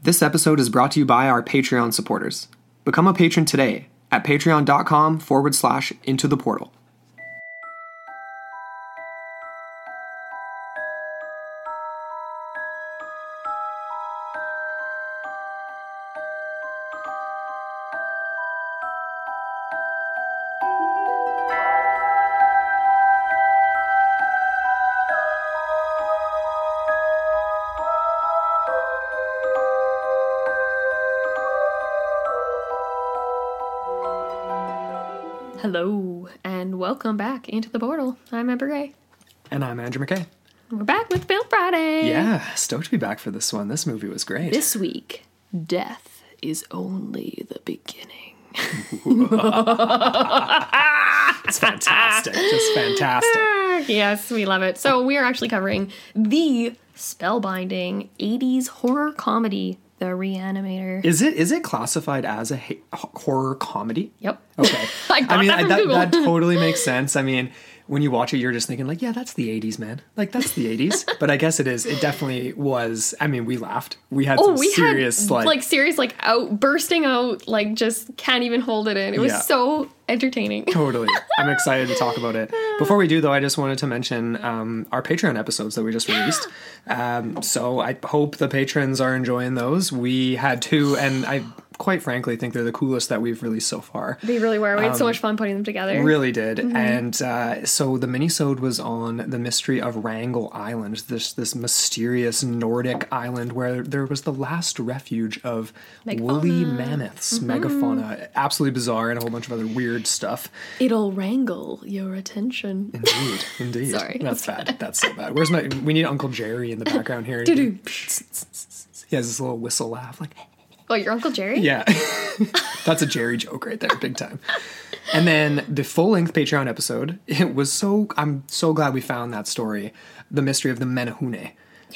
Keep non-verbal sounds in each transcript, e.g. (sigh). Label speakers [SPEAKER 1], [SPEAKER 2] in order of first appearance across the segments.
[SPEAKER 1] This episode is brought to you by our Patreon supporters. Become a patron today at patreon.com forward slash into the portal.
[SPEAKER 2] Welcome back into the portal. I'm Amber Gray.
[SPEAKER 1] And I'm Andrew McKay.
[SPEAKER 2] We're back with Film Friday.
[SPEAKER 1] Yeah, stoked to be back for this one. This movie was great.
[SPEAKER 2] This week, death is only the beginning. (laughs)
[SPEAKER 1] It's fantastic. Just fantastic.
[SPEAKER 2] Ah, yes, we love it. So, we are actually covering the spellbinding 80s horror comedy, The Reanimator.
[SPEAKER 1] Is it is it classified as a ha- horror comedy?
[SPEAKER 2] Yep.
[SPEAKER 1] Okay. (laughs)
[SPEAKER 2] I got
[SPEAKER 1] mean,
[SPEAKER 2] that
[SPEAKER 1] that, that totally makes (laughs) sense. I mean, when you watch it, you're just thinking like, yeah, that's the '80s, man. Like that's the '80s. (laughs) but I guess it is. It definitely was. I mean, we laughed. We had
[SPEAKER 2] Oh,
[SPEAKER 1] some
[SPEAKER 2] we
[SPEAKER 1] serious
[SPEAKER 2] had
[SPEAKER 1] like,
[SPEAKER 2] like serious, like out bursting out, like just can't even hold it in. It was
[SPEAKER 1] Yeah.
[SPEAKER 2] so entertaining. (laughs)
[SPEAKER 1] Totally. I'm excited to talk about it. Before we do, though, I just wanted to mention um, our Patreon episodes that we just released. (gasps) Um, so I hope the patrons are enjoying those. We had two, and I quite frankly I think they're the coolest that we've released so far.
[SPEAKER 2] They really were. We had so um, much fun putting them together.
[SPEAKER 1] Really did. Mm-hmm. And uh, so the minisode was on the mystery of Wrangel Island, this this mysterious Nordic island where there was the last refuge of woolly mammoths, mm-hmm. megafauna. Absolutely bizarre and a whole bunch of other weird stuff.
[SPEAKER 2] It'll wrangle your attention.
[SPEAKER 1] Indeed, indeed.
[SPEAKER 2] Sorry.
[SPEAKER 1] that's bad. That's so bad. Where's my? We need Uncle Jerry in the background here. (laughs) He has this little whistle laugh, like
[SPEAKER 2] Oh, your Uncle Jerry?
[SPEAKER 1] yeah. (laughs) that's a Jerry joke right there, big time. And then the full length Patreon episode. It was so. I'm so glad we found that story, the mystery of the Menehune.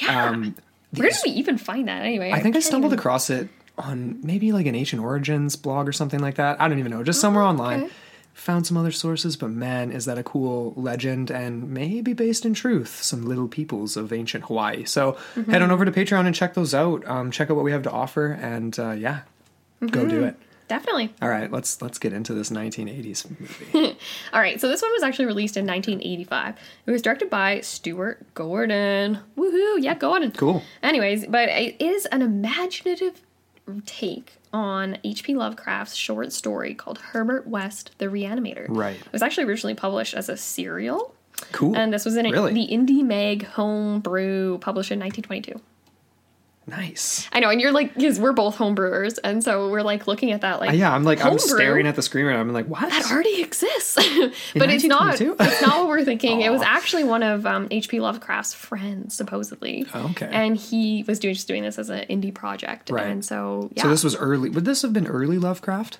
[SPEAKER 1] Um,
[SPEAKER 2] Where did we even find that anyway?
[SPEAKER 1] I think I stumbled
[SPEAKER 2] even-
[SPEAKER 1] across it on maybe like an Ancient Origins blog or something like that. I don't even know, just somewhere online.
[SPEAKER 2] Oh, okay.
[SPEAKER 1] Found some other sources, but man, is that a cool legend and maybe based in truth, some little peoples of ancient Hawaii. So
[SPEAKER 2] Mm-hmm.
[SPEAKER 1] head on over to Patreon and check those out. Um, check out what we have to offer, and uh, yeah, go
[SPEAKER 2] Mm-hmm.
[SPEAKER 1] do it.
[SPEAKER 2] Definitely.
[SPEAKER 1] All right, let's let's get into this 1980s movie. (laughs)
[SPEAKER 2] All right, so this one was actually released in 1985. It was directed by Stuart Gordon. Woohoo! Yeah, Gordon.
[SPEAKER 1] Cool.
[SPEAKER 2] Anyways, but it is an imaginative take on H.P. Lovecraft's short story called Herbert West the Reanimator.
[SPEAKER 1] Right.
[SPEAKER 2] It was actually originally published as a serial,
[SPEAKER 1] Cool.
[SPEAKER 2] and this was in
[SPEAKER 1] Really?
[SPEAKER 2] the Indie Mag Homebrew, published in 1922.
[SPEAKER 1] Nice.
[SPEAKER 2] I know, and you're like, because we're both homebrewers, and so we're like looking at that, like,
[SPEAKER 1] Uh, yeah, I'm like I'm staring at the screen right now. I'm like, what?
[SPEAKER 2] that already exists. (laughs) but it's not. it's not what we're thinking. It was actually one of um, H.P. Lovecraft's friends, supposedly.
[SPEAKER 1] Oh, Okay.
[SPEAKER 2] And he was doing just doing this as an indie project,
[SPEAKER 1] Right.
[SPEAKER 2] and so yeah,
[SPEAKER 1] So this was early. Would this have been early Lovecraft?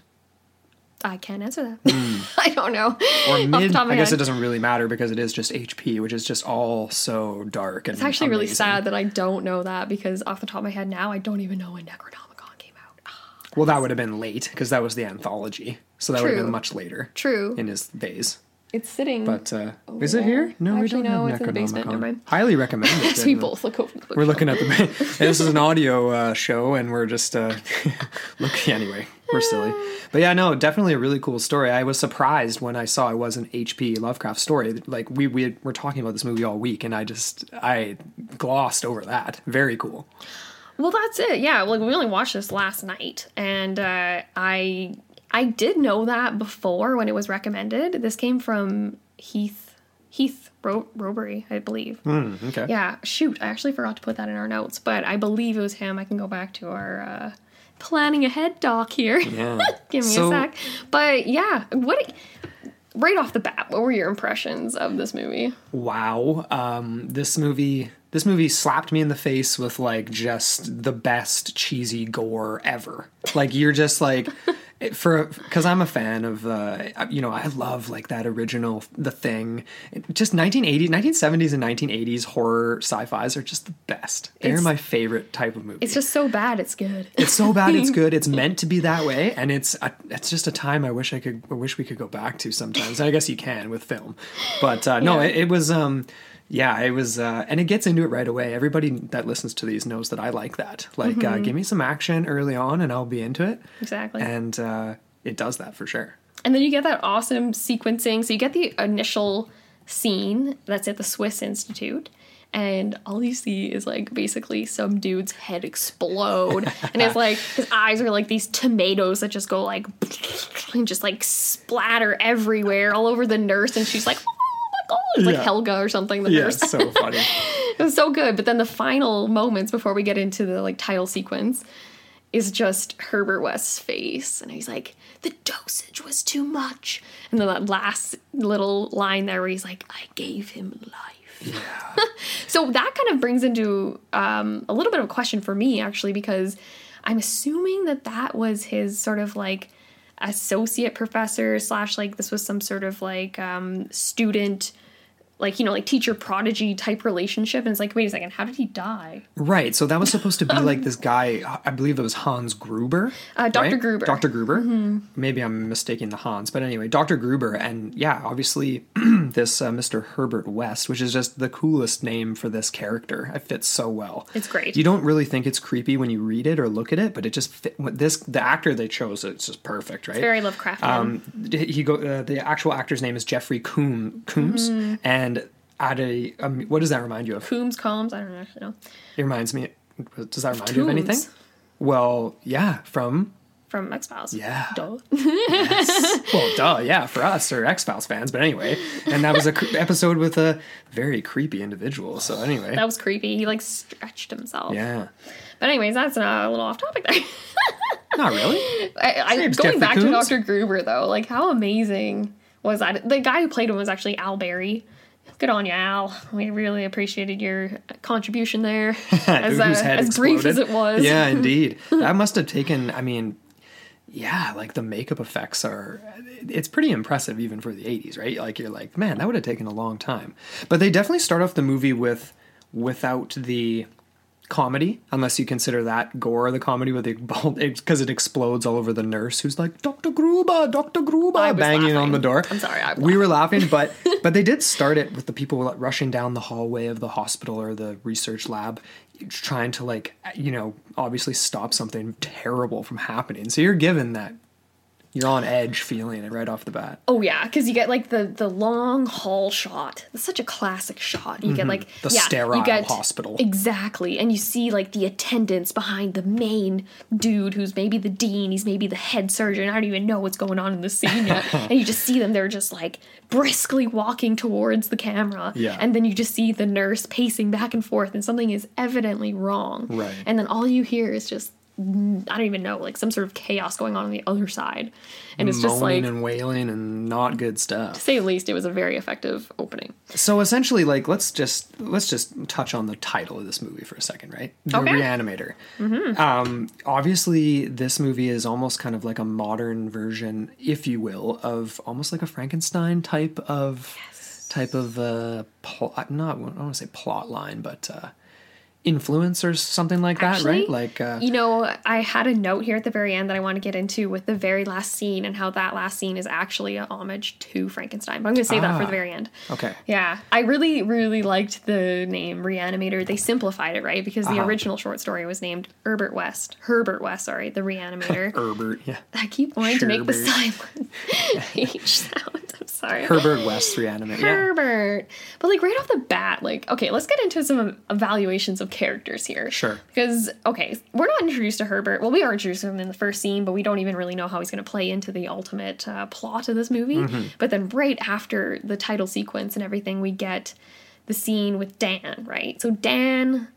[SPEAKER 2] I can't answer that. (laughs) I don't know.
[SPEAKER 1] Or mid.
[SPEAKER 2] top of my
[SPEAKER 1] I guess
[SPEAKER 2] head.
[SPEAKER 1] it doesn't really matter because it is just HP, which is just all so dark and
[SPEAKER 2] It's actually really sad that I don't know that because off the top of my head now, I don't even know when Necronomicon came out. Ah,
[SPEAKER 1] Well, that would have been late because that was the anthology, so that would have been much later
[SPEAKER 2] True.
[SPEAKER 1] in his days.
[SPEAKER 2] It's sitting.
[SPEAKER 1] But uh, is it
[SPEAKER 2] there.
[SPEAKER 1] here? No, we
[SPEAKER 2] Actually,
[SPEAKER 1] don't
[SPEAKER 2] no,
[SPEAKER 1] have
[SPEAKER 2] it's in the basement. Never
[SPEAKER 1] Necronomicon.
[SPEAKER 2] mind.
[SPEAKER 1] Highly recommend (laughs) it.
[SPEAKER 2] so we
[SPEAKER 1] and
[SPEAKER 2] both look over the
[SPEAKER 1] We're looking at the. (laughs) this is an audio uh, show, and we're just uh, (laughs) looking anyway. We're silly, but yeah, no, definitely a really cool story. I was surprised when I saw it was an H.P. Lovecraft story. Like we we were talking about this movie all week, and I just I glossed over that. Very cool.
[SPEAKER 2] Well, that's it. Yeah, like we only watched this last night, and uh, I I did know that before when it was recommended. This came from Heath Heath Ro- Robery, I believe.
[SPEAKER 1] Hmm, okay.
[SPEAKER 2] Yeah, shoot, I actually forgot to put that in our notes, but I believe it was him. I can go back to our uh, planning ahead doc here.
[SPEAKER 1] Yeah. (laughs)
[SPEAKER 2] Give me
[SPEAKER 1] So-
[SPEAKER 2] a sec. But yeah, what? Right off the bat, what were your impressions of this movie?
[SPEAKER 1] wow um this movie this movie slapped me in the face with like just the best cheesy gore ever like you're just like it- for because i'm a fan of uh you know i love like that original the thing. Just 1980s 1970s and 1980s horror sci-fis are just the best. They're
[SPEAKER 2] It's-
[SPEAKER 1] my favorite type of movie.
[SPEAKER 2] It's just so bad, it's good.
[SPEAKER 1] it's so bad it's (laughs) good. It's meant to be that way and it's a, it's just a time i wish i could i wish we could go back to sometimes. I guess you can with film. But uh, no
[SPEAKER 2] Yeah.
[SPEAKER 1] it, it was um yeah, it was, uh, and it gets into it right away. Everybody that listens to these knows that I like that. Like, uh,
[SPEAKER 2] Mm-hmm.
[SPEAKER 1] give me some action early on, and I'll be into it.
[SPEAKER 2] Exactly.
[SPEAKER 1] And uh, it does that for sure.
[SPEAKER 2] And then you get that awesome sequencing. So you get the initial scene that's at the Swiss Institute. And all you see is like basically some dude's head explode. (laughs) and it's like his eyes are like these tomatoes that just go like (laughs) and just like splatter everywhere all over the nurse. And she's like. It's like
[SPEAKER 1] Yeah.
[SPEAKER 2] Helga or something, the
[SPEAKER 1] Yeah, it's so (laughs) funny.
[SPEAKER 2] It was so good. But then the final moments before we get into the like title sequence is just Herbert West's face. And he's like, the dosage was too much. And then that last little line there where he's like, I gave him life. Yeah. (laughs) so that kind of brings into um, a little bit of a question for me, actually, because I'm assuming that that was his sort of like associate professor slash like this was some sort of like um, student like you know like teacher prodigy type relationship and it's like wait a second how did he die
[SPEAKER 1] Right. So that was supposed to be like this (laughs) guy. I believe it was Hans Gruber.
[SPEAKER 2] Uh, Dr.
[SPEAKER 1] right?
[SPEAKER 2] Gruber.
[SPEAKER 1] Dr. Gruber. Maybe I'm mistaking the Hans, but anyway, Dr. Gruber, and yeah, obviously (clears throat) this uh, Mr. Herbert West, which is just the coolest name for this character. It fits so well.
[SPEAKER 2] It's great.
[SPEAKER 1] You don't really think it's creepy when you read it or look at it, but it just fit. This the actor they chose. It's just perfect, right?
[SPEAKER 2] very lovecraftian
[SPEAKER 1] Um, he go. Uh, the actual actor's name is Jeffrey Coom, Coombs,
[SPEAKER 2] Mm-hmm.
[SPEAKER 1] and at a um, what does that remind you of?
[SPEAKER 2] coombs combs i don't actually know
[SPEAKER 1] It reminds me. Does that remind you of anything? Well, yeah, from
[SPEAKER 2] from x-files
[SPEAKER 1] Yeah.
[SPEAKER 2] Duh.
[SPEAKER 1] well, duh, yeah, for us or X Files fans, but anyway, and that was a cr- episode with a very creepy individual. So anyway,
[SPEAKER 2] that was creepy he like stretched himself
[SPEAKER 1] yeah,
[SPEAKER 2] but anyways that's uh, a little off topic there (laughs)
[SPEAKER 1] not really.
[SPEAKER 2] I, I, going
[SPEAKER 1] Jeffrey
[SPEAKER 2] back
[SPEAKER 1] Combs.
[SPEAKER 2] to Dr. Gruber though, like how amazing was that? The guy who played him was actually Al Berry. Good on you, Al. We really appreciated your contribution there. (laughs) As, uh, as brief as it was.
[SPEAKER 1] Yeah, indeed. (laughs) that must have taken. I mean, yeah, like the makeup effects are. It's pretty impressive even for the '80s, right? Like you're like, man, that would have taken a long time. But they definitely start off the movie with without the comedy, unless you consider that gore the comedy with the because it explodes all over the nurse who's like Dr. Gruba, Dr.
[SPEAKER 2] Gruba,
[SPEAKER 1] banging on the door.
[SPEAKER 2] I'm sorry,
[SPEAKER 1] we were laughing, but (laughs) but they did start it with the people rushing down the hallway of the hospital or the research lab, trying to like you know obviously stop something terrible from happening. So you're given that you're on edge feeling it right off the bat.
[SPEAKER 2] Oh yeah, because you get like the the long hall shot. It's such a classic shot. You get like
[SPEAKER 1] Mm-hmm. The
[SPEAKER 2] yeah,
[SPEAKER 1] sterile
[SPEAKER 2] you get,
[SPEAKER 1] hospital.
[SPEAKER 2] exactly, and you see like the attendants behind the main dude, who's maybe the dean. He's maybe the head surgeon. I don't even know what's going on in the scene yet. (laughs) and you just see them. They're just like briskly walking towards the camera.
[SPEAKER 1] Yeah.
[SPEAKER 2] and then you just see the nurse pacing back and forth, and something is evidently wrong.
[SPEAKER 1] Right.
[SPEAKER 2] and then all you hear is just. I don't even know, like some sort of chaos going on on the other side, and it's just
[SPEAKER 1] Moaning
[SPEAKER 2] like
[SPEAKER 1] and wailing and not good stuff.
[SPEAKER 2] To say the least, it was a very effective opening.
[SPEAKER 1] So essentially, like let's just let's just touch on the title of this movie for a second, right? The
[SPEAKER 2] Okay.
[SPEAKER 1] Reanimator. Um, obviously, this movie is almost kind of like a modern version, if you will, of almost like a Frankenstein type of type of uh, plot. Not I don't want to say plot line, but uh, influence or something like that,
[SPEAKER 2] Actually,
[SPEAKER 1] right? Like uh,
[SPEAKER 2] You know, I had a note here at the very end that I want to get into with the very last scene and how that last scene is actually a homage to Frankenstein. But I'm going to say that for
[SPEAKER 1] Ah.
[SPEAKER 2] the very end.
[SPEAKER 1] okay,
[SPEAKER 2] Yeah, I really, really liked the name Reanimator. They simplified it, right? Because the
[SPEAKER 1] Uh-huh.
[SPEAKER 2] original short story was named Herbert West. Herbert West, sorry, the Reanimator. (laughs)
[SPEAKER 1] Herbert, yeah, (laughs)
[SPEAKER 2] I keep wanting to make the silent (laughs) H sound. I'm sorry.
[SPEAKER 1] Herbert West Reanimator. Yeah.
[SPEAKER 2] Herbert. But like right off the bat, like okay, let's get into some evaluations of characters here.
[SPEAKER 1] Sure.
[SPEAKER 2] Because okay, we're not introduced to Herbert. Well, we are introduced to him in the first scene, but we don't even really know how he's going to play into the ultimate uh, plot of this movie.
[SPEAKER 1] Mm-hmm.
[SPEAKER 2] But then right after the title sequence and everything, we get the scene with Dan. Right. So Dan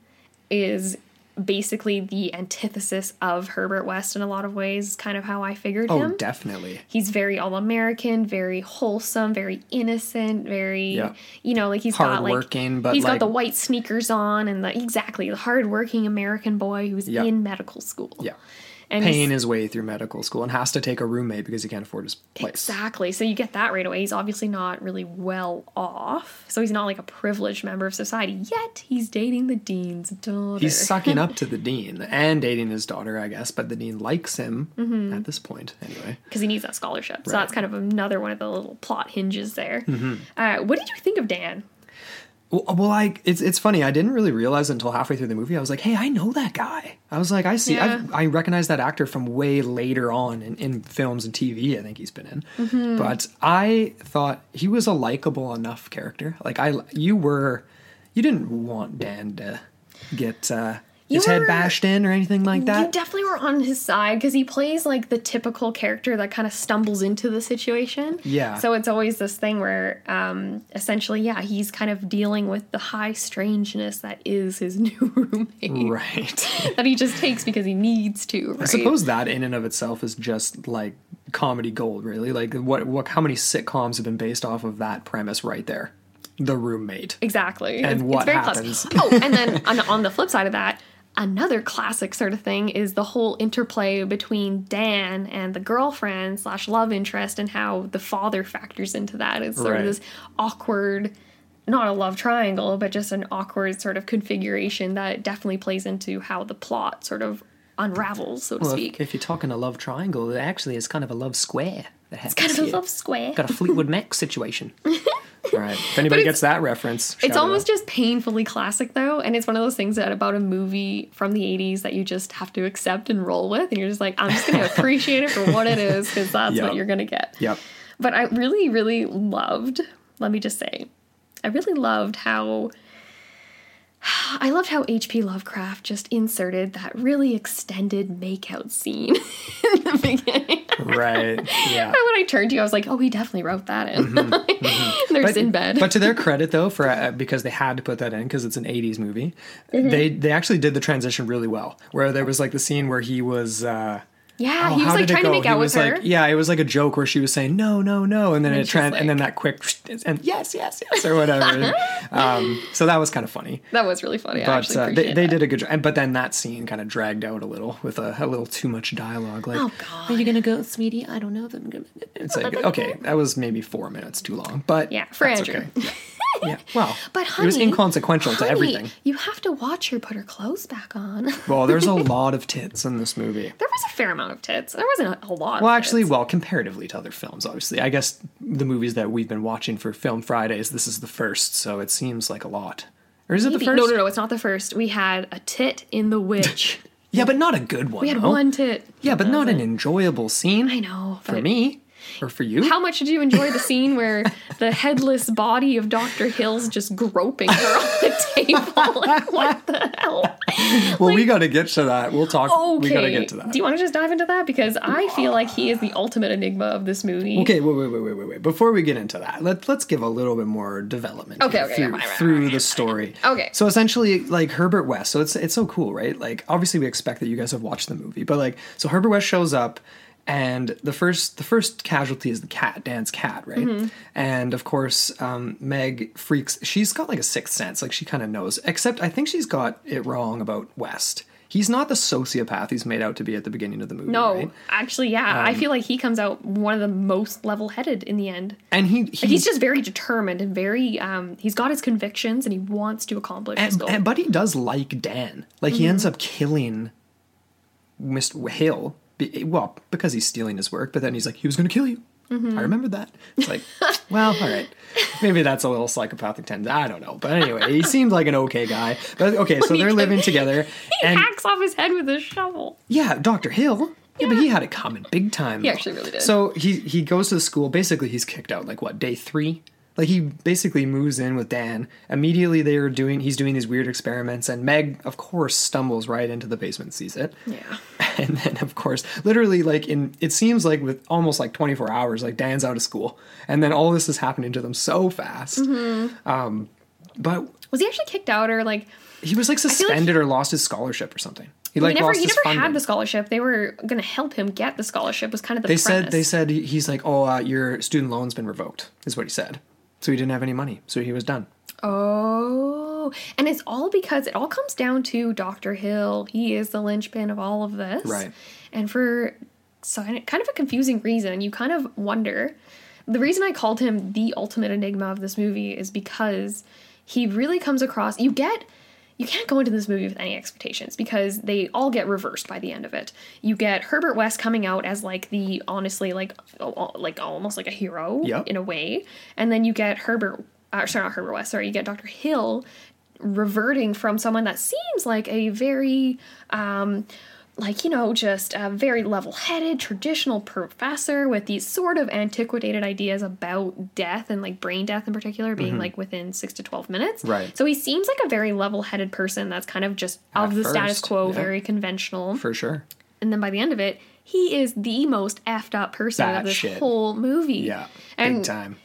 [SPEAKER 2] is basically the antithesis of Herbert West in a lot of ways. Kind of how I figured
[SPEAKER 1] Oh,
[SPEAKER 2] him
[SPEAKER 1] definitely.
[SPEAKER 2] he's very all American, very wholesome, very innocent, very
[SPEAKER 1] Yeah.
[SPEAKER 2] you know, like he's got like
[SPEAKER 1] but
[SPEAKER 2] he's
[SPEAKER 1] like-
[SPEAKER 2] got the white sneakers on and the exactly the hardworking American boy who's
[SPEAKER 1] Yeah.
[SPEAKER 2] in medical school.
[SPEAKER 1] Yeah.
[SPEAKER 2] And
[SPEAKER 1] Paying his way through medical school and has to take a roommate because he can't afford his place.
[SPEAKER 2] Exactly. So you get that right away. He's obviously not really well off. So he's not like a privileged member of society. Yet he's dating the dean's daughter.
[SPEAKER 1] He's sucking up (laughs) to the dean and dating his daughter, I guess, but the dean likes him
[SPEAKER 2] Mm-hmm.
[SPEAKER 1] at this point, anyway.
[SPEAKER 2] because he needs that scholarship. So
[SPEAKER 1] Right.
[SPEAKER 2] that's kind of another one of the little plot hinges there.
[SPEAKER 1] Mm-hmm.
[SPEAKER 2] Uh, what did you think of Dan?
[SPEAKER 1] Well, well, I it's it's funny. I didn't really realize until halfway through the movie. I was like, "Hey, I know that guy." I was like, "I see.
[SPEAKER 2] Yeah.
[SPEAKER 1] I, I recognize that actor from way later on in, in films and TV. I think he's been in."
[SPEAKER 2] Mm-hmm.
[SPEAKER 1] But I thought he was a likable enough character. Like I, you were, you didn't want Dan to get uh,
[SPEAKER 2] You
[SPEAKER 1] his head bashed in or anything like that.
[SPEAKER 2] You definitely were on his side because he plays like the typical character that kind of stumbles into the situation.
[SPEAKER 1] Yeah.
[SPEAKER 2] So it's always this thing where, um, essentially, yeah, he's kind of dealing with the high strangeness that is his (laughs) new roommate
[SPEAKER 1] right. (laughs)
[SPEAKER 2] that he just takes because he needs to. Right?
[SPEAKER 1] I suppose that in and of itself is just like comedy gold, really. Like what what how many sitcoms have been based off of that premise right there? The roommate.
[SPEAKER 2] Exactly.
[SPEAKER 1] And
[SPEAKER 2] it's,
[SPEAKER 1] what
[SPEAKER 2] it's
[SPEAKER 1] happens?
[SPEAKER 2] classic. Oh, and then (laughs) on, on the flip side of that, another classic sort of thing is the whole interplay between Dan and the girlfriend slash love interest and how the father factors into that. It's sort
[SPEAKER 1] Right.
[SPEAKER 2] of this awkward, not a love triangle, but just an awkward sort of configuration that definitely plays into how the plot sort of unravels, so to
[SPEAKER 1] Well,
[SPEAKER 2] speak.
[SPEAKER 1] if, if you're talking a love triangle, it actually is kind of a love square. That happens
[SPEAKER 2] it's kind of a love square.
[SPEAKER 1] Got a Fleetwood Mac situation. (laughs) Right. If (laughs) anybody gets that reference,
[SPEAKER 2] It's almost just painfully classic though, and it's one of those things that about a movie from the 80s that you just have to accept and roll with, and you're just like, I'm just gonna (laughs) appreciate it for what it is, because that's
[SPEAKER 1] Yep.
[SPEAKER 2] what you're gonna get.
[SPEAKER 1] Yep.
[SPEAKER 2] But I really, really loved, let me just say, I really loved how (sighs) I loved how H.P. Lovecraft just inserted that really extended makeout scene (laughs) in the beginning.
[SPEAKER 1] Right. Yeah. (laughs)
[SPEAKER 2] when I turned to you, I was like, "Oh, he definitely wrote that in." (laughs) They're in bed.
[SPEAKER 1] Mm-hmm. But to their credit, though, for uh, because they had to put that in because it's an '80s movie,
[SPEAKER 2] Mm-hmm.
[SPEAKER 1] they they actually did the transition really well. Where there was like the scene where he was. Uh,
[SPEAKER 2] yeah,
[SPEAKER 1] oh,
[SPEAKER 2] he was like trying to
[SPEAKER 1] go?
[SPEAKER 2] make
[SPEAKER 1] He
[SPEAKER 2] out
[SPEAKER 1] was
[SPEAKER 2] with her.
[SPEAKER 1] like, yeah, it was like a joke where she was saying no, no, no, and then
[SPEAKER 2] then
[SPEAKER 1] it
[SPEAKER 2] she's
[SPEAKER 1] tran- and then that quick (laughs) and yes, yes, yes, or (laughs) whatever. um, so that was kind of funny.
[SPEAKER 2] That was really funny. I
[SPEAKER 1] But uh, they, they did a good job. But then that scene kind of dragged out a little with a, a little too much dialogue. Like,
[SPEAKER 2] Oh God.
[SPEAKER 1] are you gonna go, sweetie? I don't know if I'm gonna. (laughs) It's like okay, that was maybe four minutes too long, but
[SPEAKER 2] Yeah, for
[SPEAKER 1] that's
[SPEAKER 2] Andrew.
[SPEAKER 1] Okay. Yeah. (laughs) yeah, well,
[SPEAKER 2] But
[SPEAKER 1] it was
[SPEAKER 2] honey,
[SPEAKER 1] inconsequential to everything.
[SPEAKER 2] You have to watch her put her clothes back on. (laughs)
[SPEAKER 1] Well, there's a lot of tits in this movie.
[SPEAKER 2] There was a fair amount of tits. There wasn't a, lot.
[SPEAKER 1] Well, actually,
[SPEAKER 2] tits.
[SPEAKER 1] well, comparatively to other films, obviously, I guess the movies that we've been watching for Film Fridays, this is the first, so it seems like a lot. Or is it the first?
[SPEAKER 2] No, no, no. It's not the first. We had a tit in The Witch. (laughs)
[SPEAKER 1] Yeah, but not a good one.
[SPEAKER 2] we had one tit.
[SPEAKER 1] Yeah, but not an enjoyable scene
[SPEAKER 2] I know.
[SPEAKER 1] for me or for you.
[SPEAKER 2] How much did you enjoy the scene where (laughs) the headless body of Dr. Hill's just groping her on the table? (laughs) Like, what the hell?
[SPEAKER 1] well, we got to get to that. We'll talk.
[SPEAKER 2] Okay.
[SPEAKER 1] We got to get to that.
[SPEAKER 2] Do you want to just dive into that? Because I feel like he is the ultimate enigma of this movie.
[SPEAKER 1] Okay, wait, wait, wait, wait, wait, wait. Before we get into that, let, let's give a little bit more development
[SPEAKER 2] Okay, okay,
[SPEAKER 1] through,
[SPEAKER 2] fine,
[SPEAKER 1] through
[SPEAKER 2] fine,
[SPEAKER 1] the story. (laughs)
[SPEAKER 2] Okay.
[SPEAKER 1] So essentially, like Herbert West. So it's it's so cool, right? Like obviously, we expect that you guys have watched the movie, but like, so Herbert West shows up, and the first the first casualty is the cat, Dan's cat, right?
[SPEAKER 2] Mm-hmm.
[SPEAKER 1] And of course, um, Meg freaks. She's got like a sixth sense, like she kind of knows. Except I think she's got it wrong about West. He's not the sociopath he's made out to be at the beginning of the movie.
[SPEAKER 2] No,
[SPEAKER 1] right?
[SPEAKER 2] actually, yeah.
[SPEAKER 1] Um,
[SPEAKER 2] I feel like he comes out one of the most level headed in the end.
[SPEAKER 1] and he, he
[SPEAKER 2] He's just very determined and very, um, he's got his convictions and he wants to accomplish his goal.
[SPEAKER 1] and but he does like Dan. Like he ends up killing Mr. Hill. Be, well, because he's stealing his work. But then he's like, he was going to kill you. I remember that. It's like, (laughs) well, all right. Maybe that's a little psychopathic tendency. I don't know. But anyway, he seemed like an okay guy. But okay, so (laughs) they're living (laughs) together.
[SPEAKER 2] he
[SPEAKER 1] and
[SPEAKER 2] hacks off his head with a shovel.
[SPEAKER 1] yeah, Dr. Hill. Yeah, but he had it coming big time.
[SPEAKER 2] He
[SPEAKER 1] though.
[SPEAKER 2] actually really did.
[SPEAKER 1] So he he goes to the school. Basically, he's kicked out. Like what day three? Like he basically moves in with Dan. Immediately, they are doing. He's doing these weird experiments, and Meg, of course, stumbles right into the basement, sees it.
[SPEAKER 2] Yeah. (laughs)
[SPEAKER 1] And then, of course, literally, like in it seems like with almost like twenty four hours, like Dan's out of school, and then all this is happening to them so fast.
[SPEAKER 2] Mm-hmm.
[SPEAKER 1] Um, but
[SPEAKER 2] Was he actually kicked out or like,
[SPEAKER 1] he was like
[SPEAKER 2] feel like
[SPEAKER 1] suspended or lost his scholarship or something. He
[SPEAKER 2] he
[SPEAKER 1] like
[SPEAKER 2] never,
[SPEAKER 1] lost
[SPEAKER 2] he never
[SPEAKER 1] funding.
[SPEAKER 2] had the scholarship. They were going to help him get the scholarship was kind of the
[SPEAKER 1] They said they said he's like, oh, uh, your student loan's been revoked, is what he said. So he didn't have any money, so he was done.
[SPEAKER 2] Oh, and it's all because it all comes down to Dr. Hill. He is the linchpin of all of this.
[SPEAKER 1] Right.
[SPEAKER 2] And for kind of a confusing reason, you kind of wonder. The reason I called him the ultimate enigma of this movie is because he really comes across. You get. You can't go into this movie with any expectations because they all get reversed by the end of it. You get Herbert West coming out as like the honestly like like almost like a hero
[SPEAKER 1] Yep.
[SPEAKER 2] in a way, and then you get Herbert uh, sorry, not Herbert West. Sorry, you get Dr. Hill reverting from someone that seems like a very um, like you know just a very level-headed traditional professor with these sort of antiquated ideas about death and like brain death in particular being like within 6 to 12 minutes
[SPEAKER 1] Mm-hmm. Right.
[SPEAKER 2] so he seems like a very level-headed person that's kind of just of
[SPEAKER 1] At
[SPEAKER 2] the status quo
[SPEAKER 1] yeah.
[SPEAKER 2] very conventional
[SPEAKER 1] For sure.
[SPEAKER 2] and then by the end of it he is the most effed up person
[SPEAKER 1] That
[SPEAKER 2] of this
[SPEAKER 1] shit.
[SPEAKER 2] whole movie
[SPEAKER 1] Yeah.
[SPEAKER 2] and
[SPEAKER 1] big time.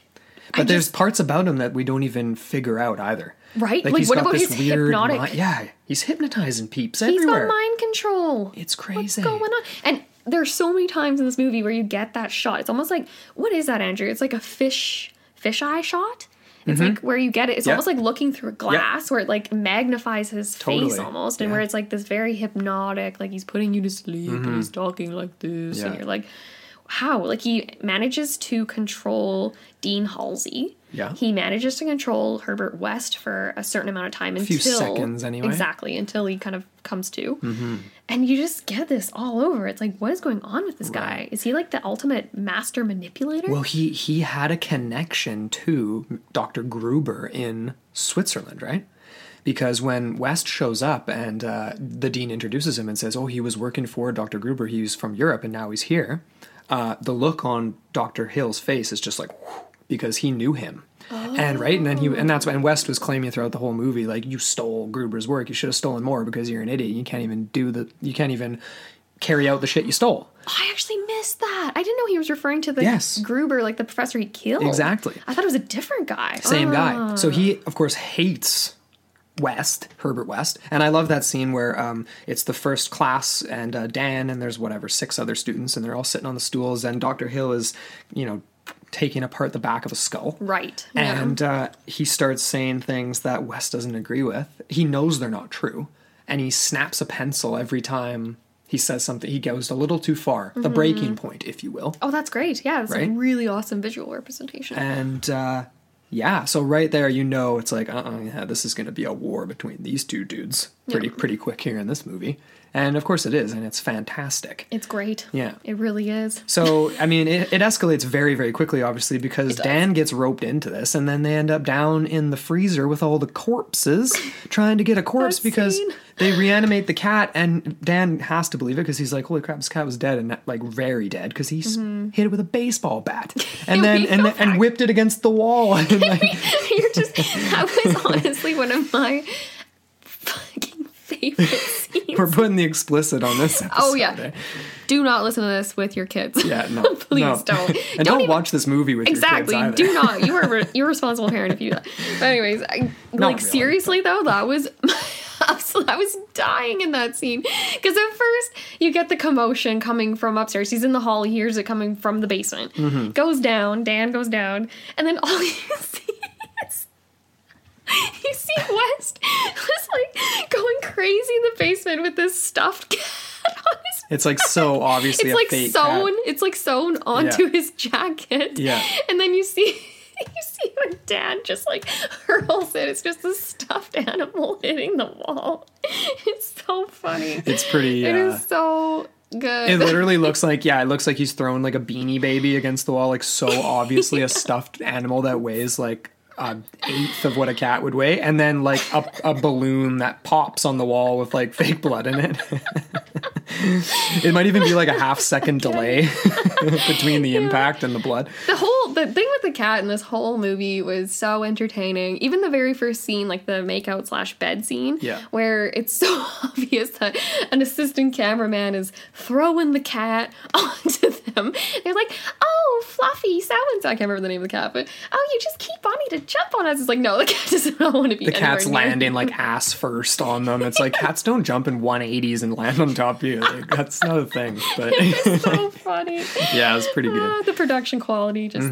[SPEAKER 1] But there's
[SPEAKER 2] just-
[SPEAKER 1] parts about him that we don't even figure out either.
[SPEAKER 2] Right? Like,
[SPEAKER 1] he's
[SPEAKER 2] what about his hypnotic-
[SPEAKER 1] mi- yeah, he's hypnotizing peeps
[SPEAKER 2] He's
[SPEAKER 1] everywhere.
[SPEAKER 2] got mind control.
[SPEAKER 1] It's crazy.
[SPEAKER 2] What's going on? And there's so many times in this movie where you get that shot. It's almost like what is that, Andrew? It's like a fish fish eye shot. It's like where you get it. It's
[SPEAKER 1] Mm-hmm. Yeah.
[SPEAKER 2] almost like looking through a glass where it like magnifies his face almost, and
[SPEAKER 1] Yeah.
[SPEAKER 2] where it's like this very hypnotic, like he's putting you to sleep and he's talking like this, and
[SPEAKER 1] Mm-hmm.
[SPEAKER 2] You're like, how? Like he manages to control Dean Halsey.
[SPEAKER 1] Yeah.
[SPEAKER 2] He manages to control Herbert West for a certain amount of time
[SPEAKER 1] few
[SPEAKER 2] until
[SPEAKER 1] seconds anyway.
[SPEAKER 2] Exactly until he kind of comes to,
[SPEAKER 1] Mm-hmm.
[SPEAKER 2] and you just get this all over. It's like, what is going on with this guy? Is he like the ultimate master manipulator?
[SPEAKER 1] Well, he he had a connection to Dr. Gruber in Switzerland, right? Because when West shows up and uh, the dean introduces him and says, "Oh, he was working for Dr. Gruber. He's from Europe and now he's here," uh, the look on Dr. Hill's face is just like whew, because he knew him. And right, and then he and that's when West was claiming throughout the whole movie, like you stole Gruber's work. You should have stolen more because you're an idiot. You can't even do the. You can't even carry out the shit you stole.
[SPEAKER 2] I actually missed that. I didn't know he was referring to the
[SPEAKER 1] Yes.
[SPEAKER 2] Gruber, like the professor he killed.
[SPEAKER 1] Exactly.
[SPEAKER 2] I thought it was a different guy.
[SPEAKER 1] Same guy. So
[SPEAKER 2] Ah.
[SPEAKER 1] he, of course, hates West, Herbert West. And I love that scene where um, it's the first class and uh, Dan and there's whatever, six other students and they're all sitting on the stools and Dr. Hill is, you know, taking apart the back of a skull.
[SPEAKER 2] Right. yeah.
[SPEAKER 1] And uh, he starts saying things that West doesn't agree with. He knows they're not true. And he snaps a pencil every time he says something. He goes a little too far, the breaking point, if you will.
[SPEAKER 2] oh, that's great. Yeah, it's
[SPEAKER 1] Right?
[SPEAKER 2] a really awesome visual representation.
[SPEAKER 1] And uh, yeah, so right there, you know, it's like, uh, uh yeah, this is going to be a war between these two dudes pretty pretty quick here in this movie, and of course it is, and it's fantastic.
[SPEAKER 2] it's great.
[SPEAKER 1] Yeah.
[SPEAKER 2] It really is.
[SPEAKER 1] So I mean, it, it escalates very very quickly, obviously, because. Dan gets roped into this, and then they end up down in the freezer with all the corpses, trying to get a corpse
[SPEAKER 2] That
[SPEAKER 1] because
[SPEAKER 2] scene.
[SPEAKER 1] they reanimate the cat, and Dan has to believe it because he's like, "Holy crap, this cat was dead and like very dead because he s mm-hmm. hit it with a baseball bat, (laughs) and then and and whipped it against the wall." (laughs) And like, (laughs)
[SPEAKER 2] You're just that was honestly one of my fucking (laughs) favorite scenes.
[SPEAKER 1] We're putting the explicit on this episode.
[SPEAKER 2] Oh yeah.
[SPEAKER 1] eh?
[SPEAKER 2] Do not listen to this with your kids.
[SPEAKER 1] Yeah, (laughs) no.
[SPEAKER 2] Please
[SPEAKER 1] no.
[SPEAKER 2] don't.
[SPEAKER 1] and don't,
[SPEAKER 2] even-
[SPEAKER 1] watch this movie with
[SPEAKER 2] Exactly.
[SPEAKER 1] your kids either.
[SPEAKER 2] Do not. You are re- (laughs) you're a responsible parent if you do that. But anyways, I, like
[SPEAKER 1] really,
[SPEAKER 2] seriously though, that was I was dying in that scene because at first you get the commotion coming from upstairs. He's in the hall. He hears it coming from the basement.
[SPEAKER 1] Mm-hmm.
[SPEAKER 2] Goes down. Dan goes down, and then all you see (laughs) you see West just like going crazy in the basement with this stuffed cat (laughs) on his
[SPEAKER 1] It's like so obviously
[SPEAKER 2] it's
[SPEAKER 1] a
[SPEAKER 2] like sewn
[SPEAKER 1] cat.
[SPEAKER 2] it's like sewn onto
[SPEAKER 1] Yeah.
[SPEAKER 2] his jacket
[SPEAKER 1] Yeah.
[SPEAKER 2] and then you see (laughs) you see when dad just like hurls it it's just a stuffed animal hitting the wall it's so funny
[SPEAKER 1] It's pretty.
[SPEAKER 2] It
[SPEAKER 1] Uh,
[SPEAKER 2] is so good
[SPEAKER 1] it literally looks like yeah, it looks like he's throwing like a beanie baby against the wall, like so obviously a stuffed animal that weighs like an eighth of what a cat would weigh, and then like a, a balloon that pops on the wall with like fake blood in it. (laughs) it might even be like a half second (laughs) delay (laughs) between the impact and the blood.
[SPEAKER 2] the whole the thing with the cat in this whole movie was so entertaining. Even the very first scene, like the makeout slash bed scene,
[SPEAKER 1] Yeah.
[SPEAKER 2] where it's so obvious that an assistant cameraman is throwing the cat onto them. They're like, "Oh, Fluffy, so and so." I can't remember the name of the cat, but oh, you just keep on wanting jump on us. It's like, no, the cat (laughs) does not want to be.
[SPEAKER 1] The cat's landing like ass first on them. It's like cats don't jump in 180s and land on top of you. Like, that's not a thing. But (laughs)
[SPEAKER 2] It's so funny. (laughs)
[SPEAKER 1] yeah, it's pretty good.
[SPEAKER 2] Ah, the production quality just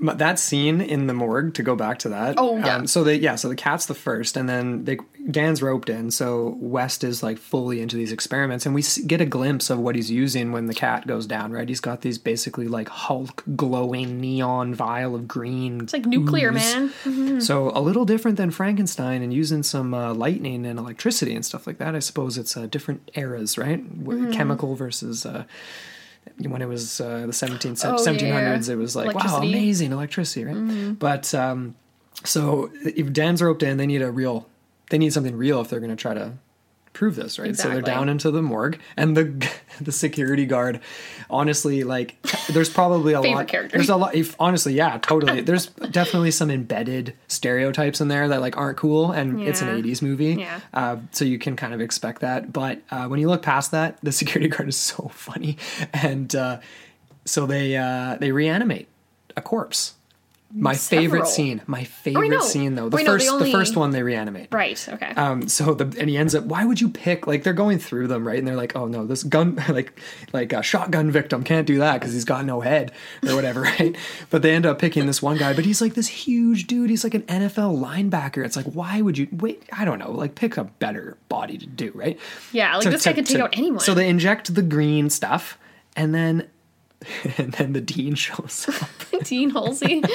[SPEAKER 1] But that scene in the morgue, to go back to that.
[SPEAKER 2] Oh, yeah.
[SPEAKER 1] Um, so they yeah, so the cat's the first, and then they Dan's roped in. So West is like fully into these experiments, and we get a glimpse of what he's using when the cat goes down. Right, he's got these basically like Hulk glowing neon vial of green.
[SPEAKER 2] it's like nuclear, man.
[SPEAKER 1] So a little different than Frankenstein, and using some uh, lightning and electricity and stuff like that. I suppose it's uh, different eras, right?
[SPEAKER 2] Mm-hmm.
[SPEAKER 1] Chemical versus. Uh, when it was uh, the 17th,
[SPEAKER 2] Oh,
[SPEAKER 1] 1700s,
[SPEAKER 2] yeah.
[SPEAKER 1] it was like, wow.
[SPEAKER 2] Mm-hmm.
[SPEAKER 1] amazing electricity, right? But um, so if Dan's roped in, they need a real, they need something real if they're going to try to prove this, right? So they're down into the morgue, and the (laughs) the security guard, honestly, like there's probably a lot.
[SPEAKER 2] character.
[SPEAKER 1] There's a lot. If, honestly, yeah, totally. There's definitely some embedded stereotypes in there that like aren't cool, and it's an '80s movie,
[SPEAKER 2] Yeah.
[SPEAKER 1] uh, so you can kind of expect that. But uh, when you look past that, the (laughs) security guard is so funny, and uh, so they uh, they reanimate a corpse. My favorite scene. My favorite
[SPEAKER 2] no.
[SPEAKER 1] scene though. The
[SPEAKER 2] Wait, no,
[SPEAKER 1] first
[SPEAKER 2] only-
[SPEAKER 1] the first one they reanimate.
[SPEAKER 2] Right. Okay.
[SPEAKER 1] Um, so the and he ends up. Why would you pick? Like they're going through them, right? And they're like, oh no, this gun, (laughs) like like a shotgun victim can't do that because he's got no head or whatever, (laughs) right? But they end up picking this one guy, but he's like this huge dude. He's like an NFL linebacker. It's like, why would you wait? I don't know. Like pick a better body to do, right?
[SPEAKER 2] Yeah, like, this guy could take out anyone.
[SPEAKER 1] So they inject the green stuff, and then. (laughs) And then the dean shows up. (laughs)
[SPEAKER 2] Dean Halsey. (laughs)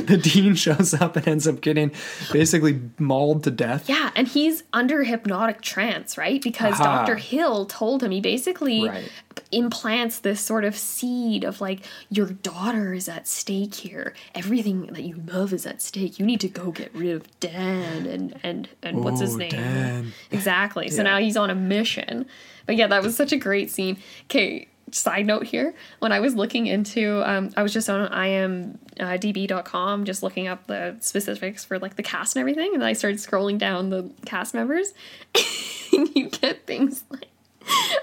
[SPEAKER 1] The dean shows up and ends up getting basically mauled to death.
[SPEAKER 2] yeah, and he's under hypnotic trance, right? Because. Dr. Hill told him he basically
[SPEAKER 1] Right.
[SPEAKER 2] implants this sort of seed of like your daughter is at stake here. Everything that you love is at stake. You need to go get rid of Dan and and and what's his name?
[SPEAKER 1] Dan.
[SPEAKER 2] Exactly. So
[SPEAKER 1] Yeah.
[SPEAKER 2] now he's on a mission. But yeah, that was such a great scene. Okay, side note here. When I was looking into, um, I was just on imdb.com just looking up the specifics for like the cast and everything. And I started scrolling down the cast members. (laughs) and you get things like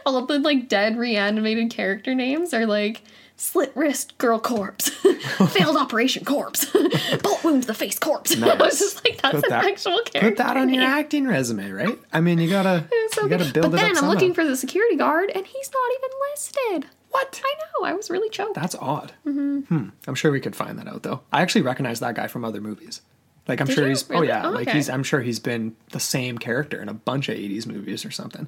[SPEAKER 2] all of the like dead reanimated character names are like slit wrist girl corpse, (laughs) failed operation corpse, (laughs) bolt wound to the face corpse. (laughs) I was just like, that's
[SPEAKER 1] Put
[SPEAKER 2] an
[SPEAKER 1] that-
[SPEAKER 2] actual character.
[SPEAKER 1] Put that on your acting resume, right? I mean, you gotta
[SPEAKER 2] So
[SPEAKER 1] you gotta build
[SPEAKER 2] but
[SPEAKER 1] it
[SPEAKER 2] then
[SPEAKER 1] up.
[SPEAKER 2] I'm looking for the security guard, and he's not even listed.
[SPEAKER 1] what?
[SPEAKER 2] I know. I was really choked.
[SPEAKER 1] That's odd.
[SPEAKER 2] Mm-hmm.
[SPEAKER 1] Hmm. I'm sure we could find that out though. I actually recognize that guy from other movies. Like I'm
[SPEAKER 2] Did
[SPEAKER 1] sure
[SPEAKER 2] you?
[SPEAKER 1] he's.
[SPEAKER 2] Oh, really?
[SPEAKER 1] Oh yeah.
[SPEAKER 2] Oh,
[SPEAKER 1] Like
[SPEAKER 2] okay.
[SPEAKER 1] he's. I'm sure he's been the same character in a bunch of '80s movies or something.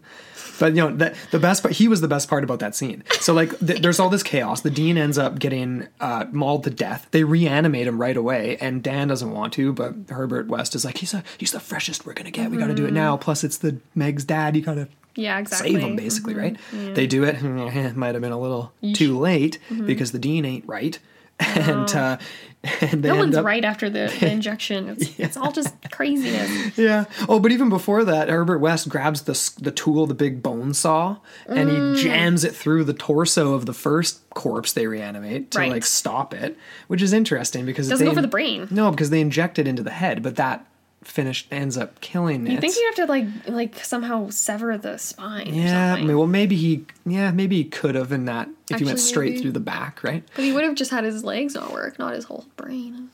[SPEAKER 1] But you know, the, the best part. He was the best part about that scene. So like, th- there's all this chaos. The dean ends up getting uh, mauled to death. They reanimate him right away, and Dan doesn't want to, but Herbert West is like, he's a, he's the freshest we're gonna get. We got to do it mm-hmm. now. Plus, it's the Meg's dad. You gotta
[SPEAKER 2] yeah, exactly.
[SPEAKER 1] save him basically mm-hmm. right they do it it (laughs) might have been a little too late mm-hmm. because the dean ain't right and uh (laughs) and
[SPEAKER 2] No one's
[SPEAKER 1] up,
[SPEAKER 2] right after the, the (laughs) injection. It's, (laughs) it's all just craziness.
[SPEAKER 1] yeah oh but even before that herbert west grabs the the tool the big bone saw and
[SPEAKER 2] Mm.
[SPEAKER 1] he jams it through the torso of the first corpse they reanimate to
[SPEAKER 2] Right.
[SPEAKER 1] like stop it which is interesting because
[SPEAKER 2] Doesn't
[SPEAKER 1] they
[SPEAKER 2] go for the brain.
[SPEAKER 1] no because they inject it into the head but that finish ends up killing it
[SPEAKER 2] You think you have to like like somehow sever the spine?
[SPEAKER 1] yeah,
[SPEAKER 2] or something.
[SPEAKER 1] well, maybe he, yeah, maybe he could have in that if he went straight
[SPEAKER 2] maybe.
[SPEAKER 1] through the back, right?
[SPEAKER 2] but he would have just had his legs not work, not his whole brain.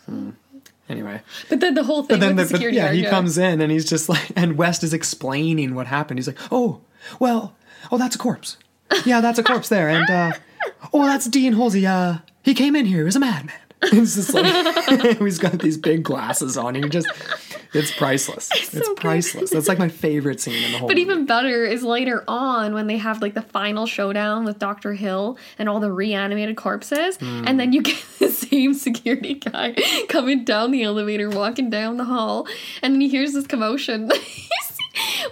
[SPEAKER 1] Anyway,
[SPEAKER 2] But then the whole thing
[SPEAKER 1] but then the,
[SPEAKER 2] the
[SPEAKER 1] but yeah, he comes in and he's just like, and West is explaining what happened. He's like, oh, well, oh, that's a corpse. Yeah, that's a corpse there, and uh, (laughs) oh, that's Dean Halsey. Uh, he came in here. He was a madman. (laughs) It's just like (laughs) he's got these big glasses on. He just, it's priceless. (laughs) It's,
[SPEAKER 2] so good.
[SPEAKER 1] priceless. That's like my favorite scene in the whole.
[SPEAKER 2] But
[SPEAKER 1] movie.
[SPEAKER 2] even better is later on when they have like the final showdown with Dr. Hill and all the reanimated corpses,
[SPEAKER 1] Hmm.
[SPEAKER 2] and then you (laughs) get the same security guy (laughs) coming down the elevator, walking down the hall, and then he hears this commotion.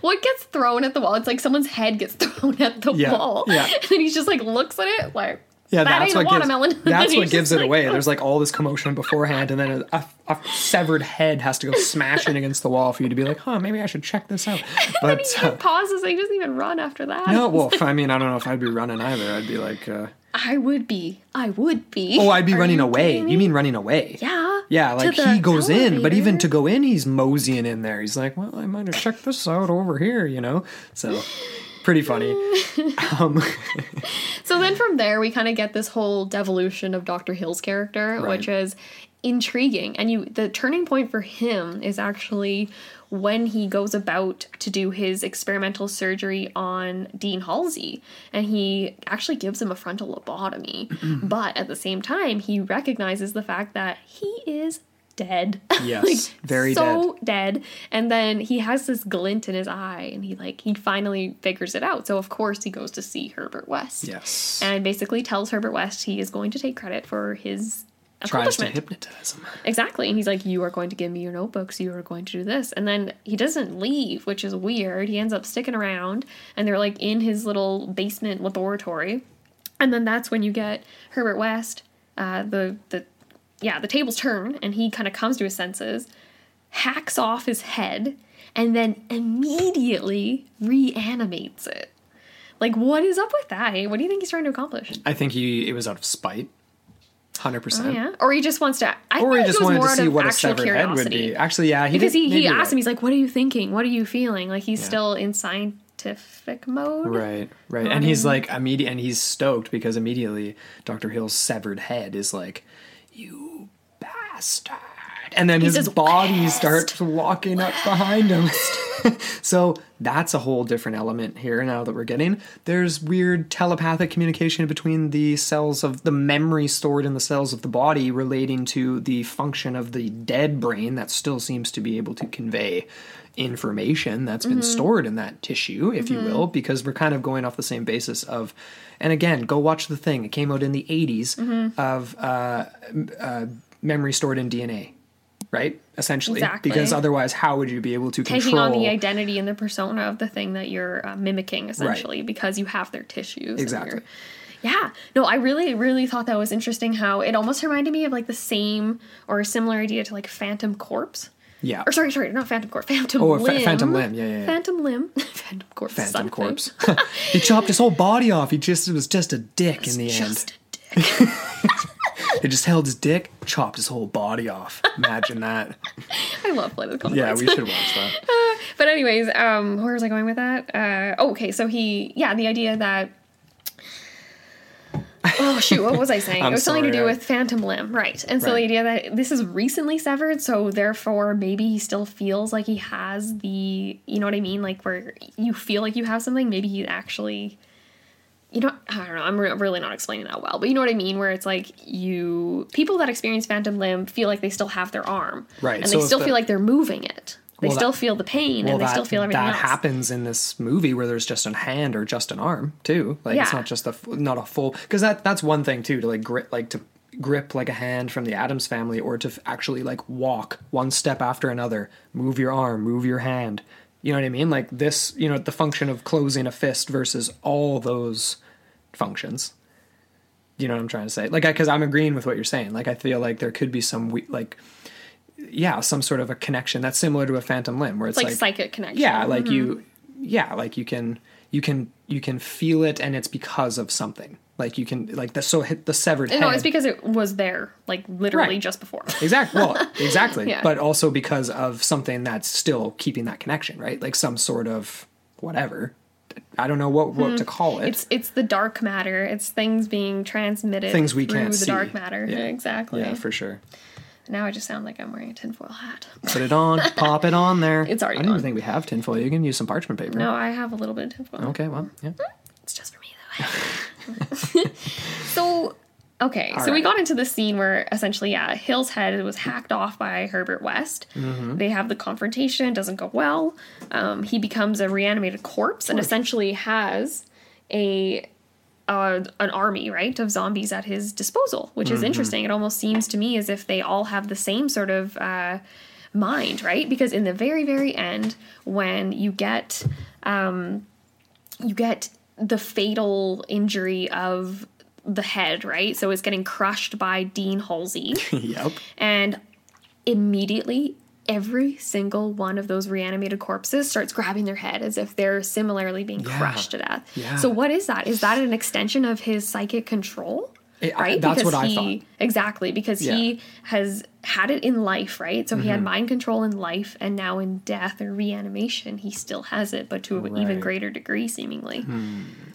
[SPEAKER 2] what gets thrown at the wall? It's like someone's head gets thrown at the
[SPEAKER 1] Yeah,
[SPEAKER 2] wall.
[SPEAKER 1] yeah.
[SPEAKER 2] And then he just like looks at it like
[SPEAKER 1] Yeah,
[SPEAKER 2] that (laughs)
[SPEAKER 1] that's what
[SPEAKER 2] watermelon.
[SPEAKER 1] gives, that's what gives it
[SPEAKER 2] like,
[SPEAKER 1] away. There's like all this commotion beforehand, and then a, a, a severed head has to go smashing against the wall for you to be like, huh, maybe I should check this out. (laughs) But
[SPEAKER 2] he
[SPEAKER 1] uh,
[SPEAKER 2] pauses and he doesn't even run after that.
[SPEAKER 1] no, well, (laughs) I mean, I don't know if I'd be running either. I'd be like, uh,
[SPEAKER 2] I would be. I would be.
[SPEAKER 1] oh, I'd be
[SPEAKER 2] Are
[SPEAKER 1] running
[SPEAKER 2] you
[SPEAKER 1] away. You mean running away?
[SPEAKER 2] Yeah.
[SPEAKER 1] Yeah, like he goes in, but even to go in, he's moseying in there. He's like, well, I might have checked this out over here, you know? So, pretty funny. (laughs) Um, (laughs)
[SPEAKER 2] So then from there, we kind of get this whole devolution of Dr. Hill's character,
[SPEAKER 1] Right.
[SPEAKER 2] which is intriguing. And you, the turning point for him is actually when he goes about to do his experimental surgery on Dean Halsey, and he actually gives him a frontal lobotomy. (clears throat) but at the same time, he recognizes the fact that he is dead. (laughs)
[SPEAKER 1] Yes, very
[SPEAKER 2] so dead. And then he has this glint in his eye, and he like he finally figures it out. So of course he goes to see Herbert West
[SPEAKER 1] yes.
[SPEAKER 2] and basically tells Herbert West he is going to take credit for his
[SPEAKER 1] Tries to
[SPEAKER 2] accomplishment.
[SPEAKER 1] hypnotize him.
[SPEAKER 2] Exactly. And he's like, You are going to give me your notebooks, you are going to do this. And then he doesn't leave, which is weird. He ends up sticking around and they're like in his little basement laboratory. And then that's when you get Herbert West, uh, the the yeah, the tables turn and he kind of comes to his senses hacks off his head, and then immediately reanimates it. Like, what is up with that? What do you think he's trying to accomplish?
[SPEAKER 1] I think he it was out of spite. Oh, Hundred percent.
[SPEAKER 2] Oh, Yeah, or he just wants to. I
[SPEAKER 1] Or
[SPEAKER 2] think
[SPEAKER 1] he just wanted to see what a severed head would be. Actually, yeah, he
[SPEAKER 2] because
[SPEAKER 1] did,
[SPEAKER 2] he, he asked him, he's like, "What are you thinking? What are you feeling?" Like he's still in scientific mode.
[SPEAKER 1] Right, right. And he's like immediate and he's stoked because immediately Dr. Hill's severed head is like, You bastard. And then his
[SPEAKER 2] says,
[SPEAKER 1] body
[SPEAKER 2] "West,
[SPEAKER 1] starts walking up behind him. (laughs) so that's a whole different element here now that we're getting. There's weird telepathic communication between the cells of the memory stored in the cells of the body relating to the function of the dead brain that still seems to be able to convey information that's been stored in that tissue, if you will, because we're kind of going off the same basis of, and again, go watch the thing. It came out in the 80s of uh, uh, memory stored in DNA, right? Essentially,
[SPEAKER 2] Exactly.
[SPEAKER 1] because otherwise, how would you be able to
[SPEAKER 2] Taking
[SPEAKER 1] control?
[SPEAKER 2] on the identity and the persona of the thing that you're uh, mimicking, essentially, because you have their tissues.
[SPEAKER 1] Exactly.
[SPEAKER 2] Yeah. No, I really, really thought that was interesting how it almost reminded me of like the same or a similar idea to like Phantom Corpse.
[SPEAKER 1] Yeah,
[SPEAKER 2] Or sorry, sorry, not Phantom Corpse, Phantom
[SPEAKER 1] Oh, a fa- Phantom Limb, yeah, yeah, yeah.
[SPEAKER 2] Phantom Limb. (laughs) Phantom Corpse.
[SPEAKER 1] Phantom corpse. (laughs) he chopped his whole body off. He just it was just a dick in the
[SPEAKER 2] Just
[SPEAKER 1] end.
[SPEAKER 2] a dick. (laughs)
[SPEAKER 1] He just held his dick, chopped his whole body off. Imagine that.
[SPEAKER 2] I love Flight of the Conchords.
[SPEAKER 1] Yeah, we should watch that.
[SPEAKER 2] But anyways, um, where was I going with that? Uh, oh, okay, so he, yeah, the idea that. Oh shoot! What was I saying? (laughs) It was something to do
[SPEAKER 1] I-
[SPEAKER 2] with Phantom Limb, right? And so
[SPEAKER 1] Right.
[SPEAKER 2] the idea that this is recently severed, so therefore maybe he still feels like he has the, you know what I mean? Like where you feel like you have something, maybe he actually, you know, I don't know. I'm re- really not explaining that well, but you know what I mean? Where it's like you people that experience Phantom Limb feel like they still have their arm,
[SPEAKER 1] Right,
[SPEAKER 2] And
[SPEAKER 1] so
[SPEAKER 2] they still
[SPEAKER 1] the-
[SPEAKER 2] feel like they're moving it. They
[SPEAKER 1] Well,
[SPEAKER 2] still
[SPEAKER 1] that-
[SPEAKER 2] feel the pain
[SPEAKER 1] Well,
[SPEAKER 2] and they
[SPEAKER 1] that,
[SPEAKER 2] still feel everything
[SPEAKER 1] that
[SPEAKER 2] else.
[SPEAKER 1] happens in this movie where there's just a hand or just an arm too. Like it's not just a not a full because that that's one thing too to like grip like to grip like a hand from the Addams family or to f- actually like walk one step after another, move your arm, move your hand. You know what I mean? Like this, you know, the function of closing a fist versus all those functions. You know what I'm trying to say? Like, because I'm agreeing with what you're saying. Like, I feel like there could be some we- like, yeah, some sort of a connection that's similar to a phantom limb, where it's
[SPEAKER 2] like,
[SPEAKER 1] like
[SPEAKER 2] psychic connection.
[SPEAKER 1] yeah like you mm-hmm. yeah like you can you can you can feel it and it's because of something like you can like the so hit the severed head
[SPEAKER 2] No, it's because it was there, like literally
[SPEAKER 1] Right.
[SPEAKER 2] just before. (laughs)
[SPEAKER 1] exactly well (laughs) exactly
[SPEAKER 2] Yeah.
[SPEAKER 1] but also because of something that's still keeping that connection right like some sort of whatever i don't know what what mm-hmm. to call it.
[SPEAKER 2] It's it's the dark matter. It's things being transmitted
[SPEAKER 1] Things we
[SPEAKER 2] through
[SPEAKER 1] can't
[SPEAKER 2] the
[SPEAKER 1] see.
[SPEAKER 2] dark matter.
[SPEAKER 1] Yeah.
[SPEAKER 2] Exactly.
[SPEAKER 1] yeah for sure
[SPEAKER 2] Now I just sound like I'm wearing a tinfoil hat.
[SPEAKER 1] put it on (laughs) pop it on there
[SPEAKER 2] It's already
[SPEAKER 1] i don't
[SPEAKER 2] on.
[SPEAKER 1] even think we have tinfoil you can use some parchment paper
[SPEAKER 2] No, I have a little bit of tinfoil.
[SPEAKER 1] okay well yeah
[SPEAKER 2] It's just for me though. (laughs) (laughs) so okay, so we got into the scene where essentially, yeah, Hill's head was hacked off by Herbert West.
[SPEAKER 1] Mm-hmm.
[SPEAKER 2] They have the confrontation, doesn't go well. Um, he becomes a reanimated corpse and essentially has a uh, an army, right, of zombies at his disposal, which
[SPEAKER 1] Mm-hmm.
[SPEAKER 2] is interesting. It almost seems to me as if they all have the same sort of uh, mind, right? Because in the very, very end, when you get um, you get the fatal injury of the head, right? So it's getting crushed by Dean Halsey, (laughs)
[SPEAKER 1] yep
[SPEAKER 2] and immediately every single one of those reanimated corpses starts grabbing their head as if they're similarly being
[SPEAKER 1] Yeah.
[SPEAKER 2] crushed to death.
[SPEAKER 1] Yeah.
[SPEAKER 2] So what is that? Is that an extension of his psychic control?
[SPEAKER 1] It- I-
[SPEAKER 2] right?
[SPEAKER 1] that's what I thought.
[SPEAKER 2] Exactly, because
[SPEAKER 1] Yeah.
[SPEAKER 2] he has had it in life, right? So he
[SPEAKER 1] Mm-hmm.
[SPEAKER 2] had mind control in life, and now in death or reanimation, he still has it, but to an even
[SPEAKER 1] Hmm.
[SPEAKER 2] greater degree, seemingly.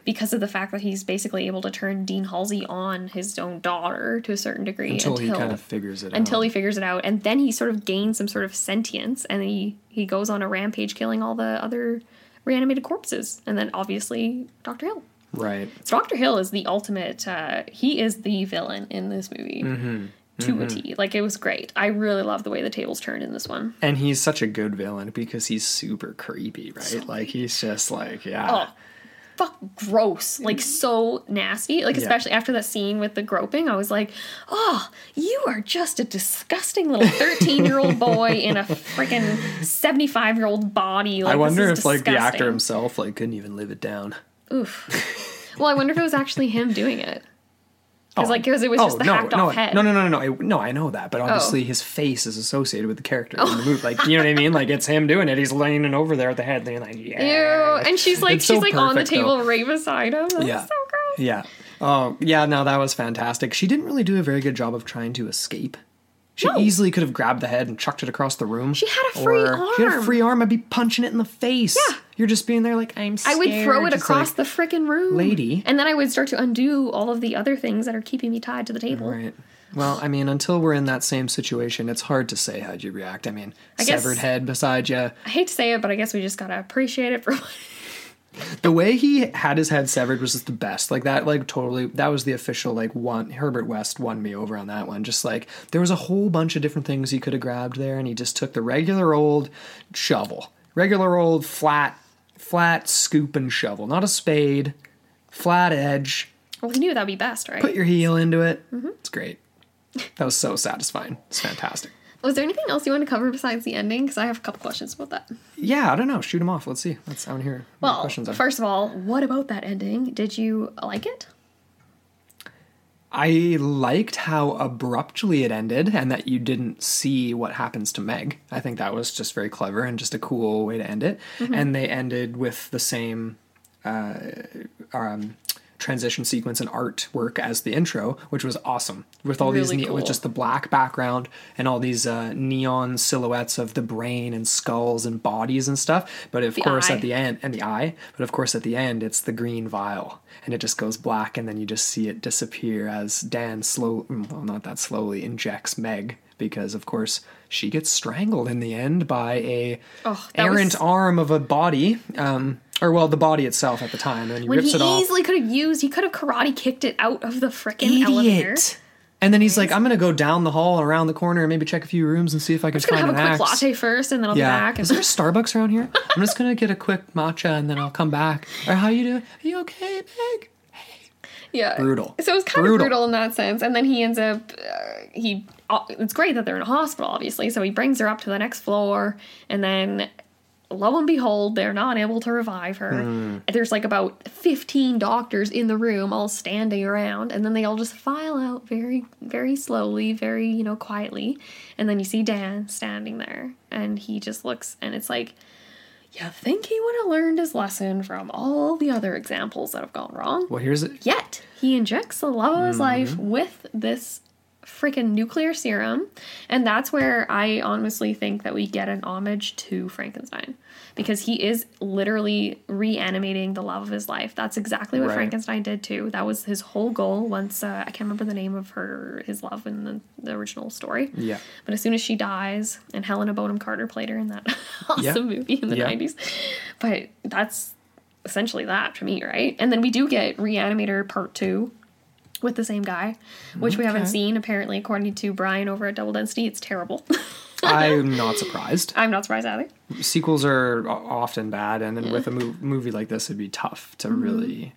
[SPEAKER 2] Because of the fact that he's basically able to turn Dean Halsey on his own daughter to a certain degree
[SPEAKER 1] until, he kind of figures it
[SPEAKER 2] until
[SPEAKER 1] out.
[SPEAKER 2] he figures it out. And then he sort of gains some sort of sentience and he he goes on a rampage killing all the other reanimated corpses. And then obviously dr hill.
[SPEAKER 1] Right.
[SPEAKER 2] So dr hill is the ultimate uh, he is the villain in this movie
[SPEAKER 1] Mm-hmm.
[SPEAKER 2] to a t. Like it was great. I really love the way the tables turned in this one.
[SPEAKER 1] And he's such a good villain because he's super creepy, right? like he's just like, yeah.
[SPEAKER 2] oh fuck gross like so nasty. Like
[SPEAKER 1] Yeah.
[SPEAKER 2] especially after that scene with the groping i was like oh you are just a disgusting little 13 year old (laughs) boy in a freaking 75 year old body. Like,
[SPEAKER 1] I wonder if
[SPEAKER 2] is
[SPEAKER 1] like the actor himself like couldn't even live it down.
[SPEAKER 2] oof. (laughs) Well i wonder if it was actually him doing it Because oh, like because it was oh, just the
[SPEAKER 1] no,
[SPEAKER 2] hacked
[SPEAKER 1] no,
[SPEAKER 2] off head.
[SPEAKER 1] no, no, no, no, no, I- no. I know that, but oh. obviously his face is associated with the character in the movie. Like, you know what I mean? Like, it's him doing it. He's leaning over there at the head, being like, yeah.
[SPEAKER 2] Ew. And she's like
[SPEAKER 1] It's so
[SPEAKER 2] she's like on the table
[SPEAKER 1] though.
[SPEAKER 2] right beside him. That's
[SPEAKER 1] Yeah.
[SPEAKER 2] so gross.
[SPEAKER 1] Yeah. Oh, yeah. No, that was fantastic. She didn't really do a very good job of trying to escape. She
[SPEAKER 2] No.
[SPEAKER 1] easily could have grabbed the head and chucked it across the room.
[SPEAKER 2] She had a free arm.
[SPEAKER 1] She had a free arm. I'd be punching it in the face.
[SPEAKER 2] Yeah.
[SPEAKER 1] You're just being there like, I'm
[SPEAKER 2] I would throw it
[SPEAKER 1] just
[SPEAKER 2] across
[SPEAKER 1] like-
[SPEAKER 2] the freaking room.
[SPEAKER 1] Lady.
[SPEAKER 2] And then I would start to undo all of the other things that are keeping me tied to the table.
[SPEAKER 1] Right. Well, I mean, until we're in that same situation, it's hard to say how'd you react. I mean,
[SPEAKER 2] I guess-
[SPEAKER 1] severed head beside you.
[SPEAKER 2] I hate to say it, but I guess we just gotta appreciate it for (laughs) what
[SPEAKER 1] The way he had his head severed was just the best. Like that, like totally. That was the official like one. Herbert West won me over on that one. Just like there was a whole bunch of different things he could have grabbed there, and he just took the regular old shovel, regular old flat, flat scoop and shovel, not a spade, flat edge.
[SPEAKER 2] Well, he knew that'd be best, right?
[SPEAKER 1] Put your heel into it. Mm-hmm. It's great. That was so satisfying. It's fantastic.
[SPEAKER 2] Was there anything else you want to cover besides the ending? Because I have a couple questions about that.
[SPEAKER 1] Yeah, I don't know. Shoot them off. Let's see. Let's. I want to hear
[SPEAKER 2] Well,
[SPEAKER 1] questions are.
[SPEAKER 2] first of all, what about that ending? Did you like it?
[SPEAKER 1] I liked how abruptly it ended and that you didn't see what happens to Meg. I think that was just very clever and just a cool way to end it.
[SPEAKER 2] Mm-hmm.
[SPEAKER 1] And they ended with the same uh, um, transition sequence and artwork as the intro, which was awesome. With all these,
[SPEAKER 2] Really
[SPEAKER 1] ne- with just the black background and all these uh, neon silhouettes of the brain and skulls and bodies and stuff. But of
[SPEAKER 2] The
[SPEAKER 1] course,
[SPEAKER 2] eye.
[SPEAKER 1] at the end, and the eye. But of course, at the end, it's the green vial, and it just goes black, and then you just see it disappear as Dan slow, well, not that slowly, injects Meg because, of course, she gets strangled in the end by a
[SPEAKER 2] Oh,
[SPEAKER 1] errant
[SPEAKER 2] was-
[SPEAKER 1] arm of a body, um, or well, the body itself at the time, and he
[SPEAKER 2] When
[SPEAKER 1] rips
[SPEAKER 2] he
[SPEAKER 1] it off.
[SPEAKER 2] easily could have used, he could have karate kicked it out of the freaking elevator.
[SPEAKER 1] And then he's like, "I'm gonna go down the hall, around the corner, and maybe check a few rooms and see if I can
[SPEAKER 2] Just gonna
[SPEAKER 1] find
[SPEAKER 2] have a quick
[SPEAKER 1] axe."
[SPEAKER 2] latte first, and then I'll be back.
[SPEAKER 1] Is
[SPEAKER 2] And
[SPEAKER 1] there a (laughs) Starbucks around here? I'm just gonna get a quick matcha and then I'll come back. Or how you doing? Are you okay, Meg?
[SPEAKER 2] yeah,
[SPEAKER 1] Brutal.
[SPEAKER 2] So it was kind
[SPEAKER 1] Brutal.
[SPEAKER 2] of brutal in that sense. And then he ends up, uh, he. Uh, it's great that they're in a hospital, obviously. So he brings her up to the next floor, and then. Lo and behold, they're not able to revive her.
[SPEAKER 1] Hmm.
[SPEAKER 2] There's like about 15 doctors in the room all standing around, and then they all just file out very, very slowly, very, you know, quietly. And then you see Dan standing there, and he just looks, and it's like, you think he would have learned his lesson from all the other examples that have gone wrong?
[SPEAKER 1] Well, here's it.
[SPEAKER 2] Yet he injects the love of his life
[SPEAKER 1] Mm-hmm.
[SPEAKER 2] with this freaking nuclear serum, and that's where I honestly think that we get an homage to Frankenstein because he is literally reanimating the love of his life. That's exactly what
[SPEAKER 1] Right.
[SPEAKER 2] Frankenstein did too. That was his whole goal. Once uh, I can't remember the name of her, his love in the, the original story.
[SPEAKER 1] Yeah.
[SPEAKER 2] But as soon as she dies, and Helena Bonham Carter played her in that (laughs) awesome movie in the
[SPEAKER 1] Yeah.
[SPEAKER 2] 90s. But that's essentially that to me, right? And then we do get Reanimator Part 2 with the same guy, which we haven't seen apparently, according to Brian over at Double Density. It's terrible. (laughs)
[SPEAKER 1] I'm not surprised.
[SPEAKER 2] I'm not surprised either.
[SPEAKER 1] Sequels are often bad, and then with a mov- movie like this, it'd be tough to
[SPEAKER 2] Mm-hmm.
[SPEAKER 1] really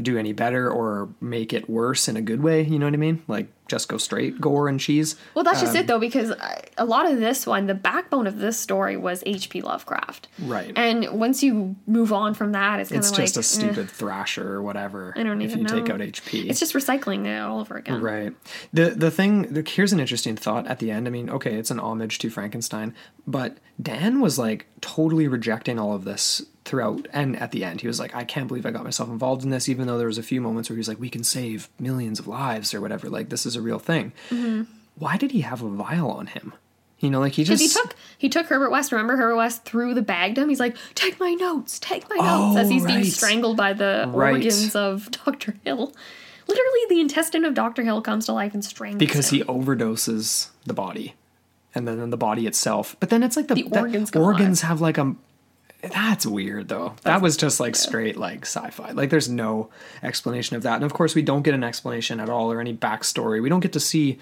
[SPEAKER 1] do any better or make it worse in a good way. You know what I mean? Like just go straight gore and cheese.
[SPEAKER 2] Well, that's just
[SPEAKER 1] Um,
[SPEAKER 2] it though, because a lot of this one, the backbone of this story was H.P. Lovecraft.
[SPEAKER 1] Right.
[SPEAKER 2] And once you move on from that, it's kind
[SPEAKER 1] It's just
[SPEAKER 2] like
[SPEAKER 1] a
[SPEAKER 2] eh,
[SPEAKER 1] stupid thrasher or whatever.
[SPEAKER 2] I don't
[SPEAKER 1] if
[SPEAKER 2] even
[SPEAKER 1] you
[SPEAKER 2] know.
[SPEAKER 1] take out HP.
[SPEAKER 2] It's just recycling it all over again.
[SPEAKER 1] Right. The the thing the, here's an interesting thought at the end. I mean, okay, it's an homage to Frankenstein, but Dan was like totally rejecting all of this throughout and at the end he was like I can't believe I got myself involved in this even though there was a few moments where he was like we can save millions of lives or whatever like this is a real thing. Mm-hmm. Why did he have a vial on him? You know, like he just
[SPEAKER 2] he took he took Herbert West. Remember, Herbert West threw the bag to him. He's like, "Take my notes, take my notes,"
[SPEAKER 1] Oh,
[SPEAKER 2] as he's being strangled by the
[SPEAKER 1] Right.
[SPEAKER 2] organs of (laughs) Doctor Hill. Literally, the intestine of Doctor Hill comes to life and strangles him.
[SPEAKER 1] because
[SPEAKER 2] him.
[SPEAKER 1] he overdoses the body and then the body itself but then it's like the,
[SPEAKER 2] The organs
[SPEAKER 1] organs have like a that's weird though. That was just like straight like sci-fi. Like there's no explanation of that. And of course we don't get an explanation at all or any backstory. We don't get to see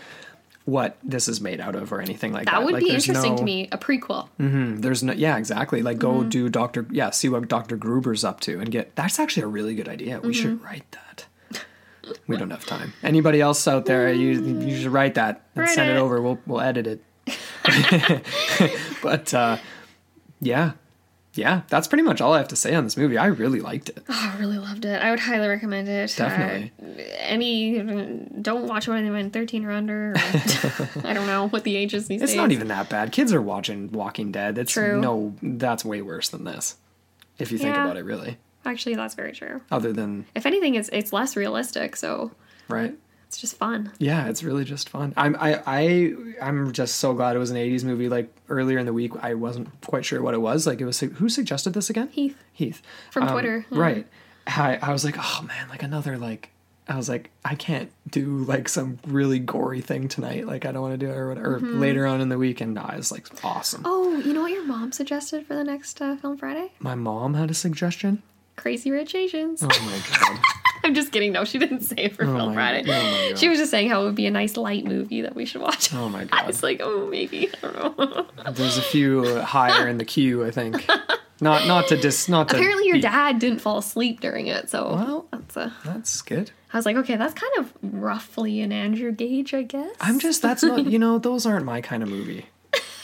[SPEAKER 1] what this is made out of or anything like that
[SPEAKER 2] that. would
[SPEAKER 1] Like,
[SPEAKER 2] be interesting
[SPEAKER 1] no-
[SPEAKER 2] to me. A prequel.
[SPEAKER 1] Mm-hmm, there's no yeah exactly. Like go
[SPEAKER 2] Mm-hmm.
[SPEAKER 1] do dr yeah see what dr gruber's up to and get that's actually a really good idea. We should
[SPEAKER 2] Mm-hmm.
[SPEAKER 1] write that. We don't have time. Anybody else out there? You you should write that and
[SPEAKER 2] Write
[SPEAKER 1] send it
[SPEAKER 2] it.
[SPEAKER 1] over. We'll we'll edit it. (laughs) (laughs) But uh yeah yeah that's pretty much all i have to say on this movie i really liked it
[SPEAKER 2] Oh, I really loved it. I would highly recommend it.
[SPEAKER 1] Definitely.
[SPEAKER 2] Uh, any don't watch when when 13 or under. (laughs) Or, I don't know what the age is these
[SPEAKER 1] It's
[SPEAKER 2] days.
[SPEAKER 1] not even that bad. Kids are watching Walking Dead. It's
[SPEAKER 2] True.
[SPEAKER 1] no, that's way worse than this. If you think
[SPEAKER 2] Yeah.
[SPEAKER 1] about it, really.
[SPEAKER 2] Actually, that's very true.
[SPEAKER 1] Other than
[SPEAKER 2] If anything, it's it's less realistic, so
[SPEAKER 1] right.
[SPEAKER 2] It's just fun.
[SPEAKER 1] Yeah, it's really just fun. I'm I, I I'm just so glad it was an '80s movie. Like earlier in the week, I wasn't quite sure what it was. Like it was who suggested this again?
[SPEAKER 2] Heath.
[SPEAKER 1] Heath
[SPEAKER 2] From
[SPEAKER 1] Um,
[SPEAKER 2] Twitter, yeah.
[SPEAKER 1] right? I I was like, oh man, like another like. I was like, I can't do like some really gory thing tonight. Like I don't want to do it or whatever.
[SPEAKER 2] Mm-hmm.
[SPEAKER 1] later on in the week, and I was like, awesome.
[SPEAKER 2] Oh, you know what your mom suggested for the next uh, film Friday?
[SPEAKER 1] My mom had a suggestion.
[SPEAKER 2] Crazy Rich Asians.
[SPEAKER 1] Oh my god. (laughs)
[SPEAKER 2] I'm just kidding. No, she didn't say it for
[SPEAKER 1] Oh
[SPEAKER 2] Film Friday.
[SPEAKER 1] oh
[SPEAKER 2] she was just saying how it would be a nice light movie that we should watch.
[SPEAKER 1] Oh my (laughs) god!
[SPEAKER 2] I was like, oh, maybe. I don't know. (laughs)
[SPEAKER 1] There's a few higher in the queue, I think. (laughs) Not not to dis not to
[SPEAKER 2] Apparently, your
[SPEAKER 1] be-
[SPEAKER 2] dad didn't fall asleep during it, so
[SPEAKER 1] Well-
[SPEAKER 2] that's a.
[SPEAKER 1] That's good.
[SPEAKER 2] I was like, okay, that's kind of roughly an Andrew Gage, I guess.
[SPEAKER 1] I'm just that's not you know those aren't my kind of movie,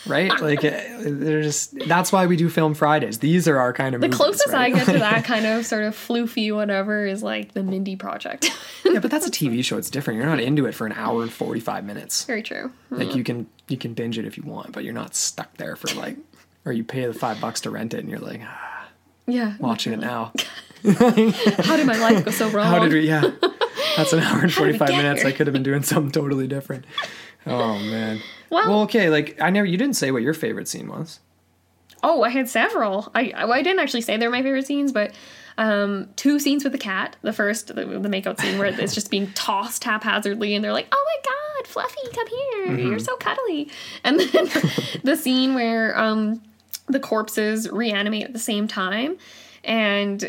[SPEAKER 1] right? (laughs) Like uh, they're just that's why we do film Fridays. These are our kind of
[SPEAKER 2] the
[SPEAKER 1] movies,
[SPEAKER 2] closest
[SPEAKER 1] right?
[SPEAKER 2] I get to that (laughs) kind of sort of floofy whatever is like the Mindy Project.
[SPEAKER 1] yeah, but that's a (laughs) TV show. It's different. You're not into it for an hour and forty five minutes.
[SPEAKER 2] Very true.
[SPEAKER 1] Like you can you can binge it if you want, but you're not stuck there for like or you pay the five bucks to rent it and you're like ah,
[SPEAKER 2] Yeah.
[SPEAKER 1] watching it now.
[SPEAKER 2] How did my life go so wrong?
[SPEAKER 1] How did we? Yeah, that's an hour and
[SPEAKER 2] How did we
[SPEAKER 1] forty five minutes.
[SPEAKER 2] here?
[SPEAKER 1] I could have been doing something totally different. Oh man.
[SPEAKER 2] Well-
[SPEAKER 1] well, okay. Like I never. You didn't say what your favorite scene was.
[SPEAKER 2] Oh, I had several. I I I didn't actually say they're my favorite scenes, but um, two scenes with the cat. The first, the, the makeout scene where it's just being tossed haphazardly, and they're like, "Oh my god, Fluffy, come here! You're so cuddly." And then (laughs) the scene where um, the corpses reanimate at the same time. And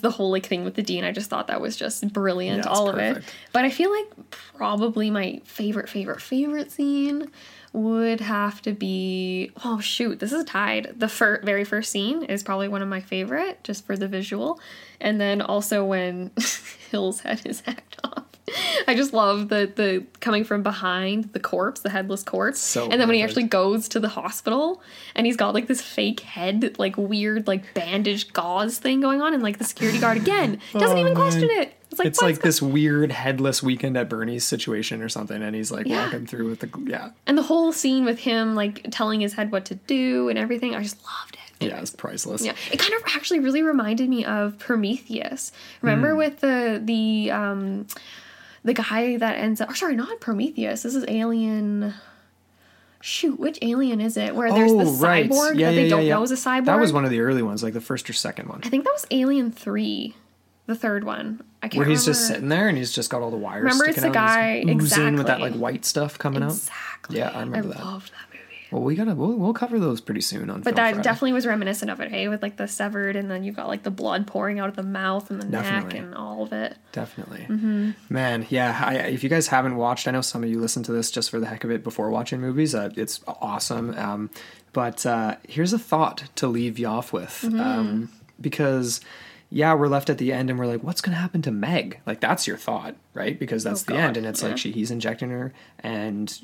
[SPEAKER 2] the whole like thing with the dean, I just thought that was just brilliant,
[SPEAKER 1] Yeah,
[SPEAKER 2] all of it. But I feel like probably my favorite, favorite, favorite scene would have to be oh shoot, this is tied. The fir- very first scene is probably one of my favorite, just for the visual, and then also when (laughs) Hills had his act off. (laughs) I just love the the coming from behind the corpse, the headless corpse,
[SPEAKER 1] So
[SPEAKER 2] and then when he actually goes to the hospital and he's got like this fake head, like weird, like bandage gauze thing going on, and like the security guard again (laughs) doesn't
[SPEAKER 1] Oh,
[SPEAKER 2] even question
[SPEAKER 1] man.
[SPEAKER 2] it. It's like
[SPEAKER 1] it's like this weird headless weekend at Bernie's situation or something, and he's like
[SPEAKER 2] Yeah.
[SPEAKER 1] walking through with the yeah,
[SPEAKER 2] And the whole scene with him like telling his head what to do and everything, I just loved it.
[SPEAKER 1] yeah, it's priceless.
[SPEAKER 2] Yeah, it kind of actually really reminded me of Prometheus. Remember with the the um the guy that ends up or sorry, not Prometheus. This is Alien Shoot, which alien is it? Where there's the oh, cyborg that they don't know is a cyborg.
[SPEAKER 1] Oh, That was one of the early ones, like the first or second one,
[SPEAKER 2] I think that was Alien 3, the third one. I can't
[SPEAKER 1] where he's just sitting there and he's just got all the wires.
[SPEAKER 2] Remember, it's the guy-
[SPEAKER 1] oozing with that like white stuff coming out.
[SPEAKER 2] Exactly.
[SPEAKER 1] Yeah, I remember that.
[SPEAKER 2] loved that movie.
[SPEAKER 1] Well, we gotta we'll, we'll cover those pretty soon on.
[SPEAKER 2] But that
[SPEAKER 1] Friday.
[SPEAKER 2] definitely was reminiscent of it, hey, with like the severed, and then you've got like the blood pouring out of the mouth and the neck and all of it.
[SPEAKER 1] Definitely.
[SPEAKER 2] Mm-hmm.
[SPEAKER 1] Man, yeah. I, if you guys haven't watched, I know some of you listen to this just for the heck of it before watching movies. Uh, it's awesome. Um, but uh, here's a thought to leave you off with.
[SPEAKER 2] Mm-hmm.
[SPEAKER 1] Um, because, yeah, we're left at the end and we're like, what's going to happen to Meg? Like, that's your thought, right? Because that's
[SPEAKER 2] Oh,
[SPEAKER 1] the
[SPEAKER 2] God,
[SPEAKER 1] end. And it's
[SPEAKER 2] yeah.
[SPEAKER 1] like she he's injecting her and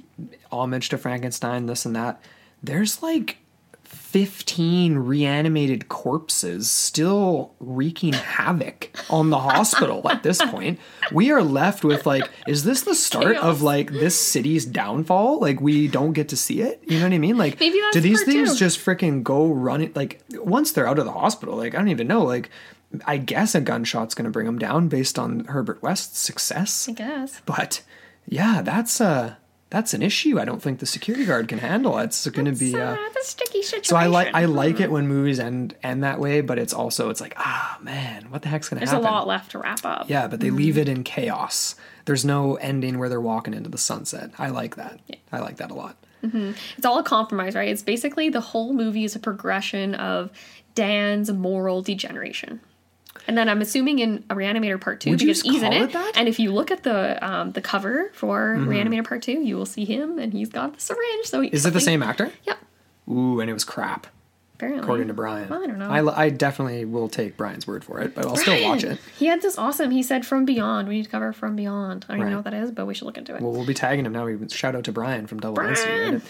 [SPEAKER 1] homage to Frankenstein, this and that. There's like 15 reanimated corpses still wreaking havoc on the hospital at this (laughs) point. We are left with like, is this the start
[SPEAKER 2] Chaos.
[SPEAKER 1] of like this city's downfall? Like we don't get to see it? You know what I mean? Like do these things
[SPEAKER 2] two.
[SPEAKER 1] just freaking go running like once they're out of the hospital, like I don't even know, like I guess a gunshot's gonna bring him down based on Herbert West's success.
[SPEAKER 2] I guess.
[SPEAKER 1] But yeah, that's uh that's an issue. I don't think the security guard can handle. it. It's going to be. Uh,
[SPEAKER 2] uh, the sticky situation.
[SPEAKER 1] so I like I like it when movies end end that way, but it's also it's like ah man, what the heck's going to happen?
[SPEAKER 2] There's a lot left to wrap up.
[SPEAKER 1] Yeah, but they leave it in chaos. There's no ending where they're walking into the sunset. I like that. I like that a lot.
[SPEAKER 2] It's all a compromise, right? It's basically the whole movie is a progression of Dan's moral degeneration. And then I'm assuming in a Reanimator Part Two
[SPEAKER 1] Would you
[SPEAKER 2] because he's in it.
[SPEAKER 1] it that?
[SPEAKER 2] And if you look at the um, the cover for
[SPEAKER 1] Mm-hmm.
[SPEAKER 2] Reanimator Part Two, you will see him, and he's got the syringe. So he,
[SPEAKER 1] Is it the same actor?
[SPEAKER 2] Yep.
[SPEAKER 1] Ooh, and it was crap,
[SPEAKER 2] Apparently,
[SPEAKER 1] according to Brian.
[SPEAKER 2] Well, I don't know.
[SPEAKER 1] I, I definitely will take Brian's word for it, but I'll still watch it.
[SPEAKER 2] He had this awesome. He said "From Beyond." We need to cover "From Beyond." I don't even know what that is, but we should look into it.
[SPEAKER 1] Well, we'll be tagging him now. We shout out to Brian from Double.
[SPEAKER 2] Brian!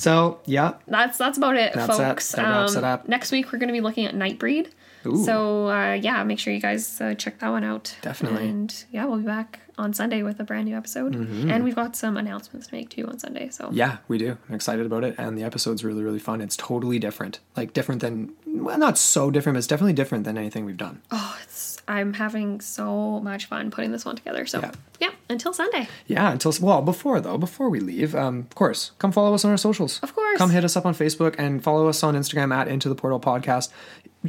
[SPEAKER 1] So yeah,
[SPEAKER 2] that's that's about it,
[SPEAKER 1] That's it.
[SPEAKER 2] folks. Um,
[SPEAKER 1] That wraps it up.
[SPEAKER 2] Next week we're going to be looking at Nightbreed.
[SPEAKER 1] Ooh.
[SPEAKER 2] So uh, yeah, make sure you guys uh, check that one out.
[SPEAKER 1] Definitely.
[SPEAKER 2] And yeah, we'll be back on Sunday with a brand new episode, and we've got some announcements to make too on Sunday. So
[SPEAKER 1] Mm-hmm. yeah, we do. I'm excited about it, and the episode's really really fun. It's totally different, like different than well, not so different, but it's definitely different than anything we've done.
[SPEAKER 2] oh, it's I'm having so much fun putting this one together. So
[SPEAKER 1] Yeah.
[SPEAKER 2] yeah, until Sunday.
[SPEAKER 1] Yeah, until well, before though, before we leave, um, of course, come follow us on our socials.
[SPEAKER 2] Of course.
[SPEAKER 1] come hit us up on Facebook and follow us on Instagram at Into the Portal Podcast.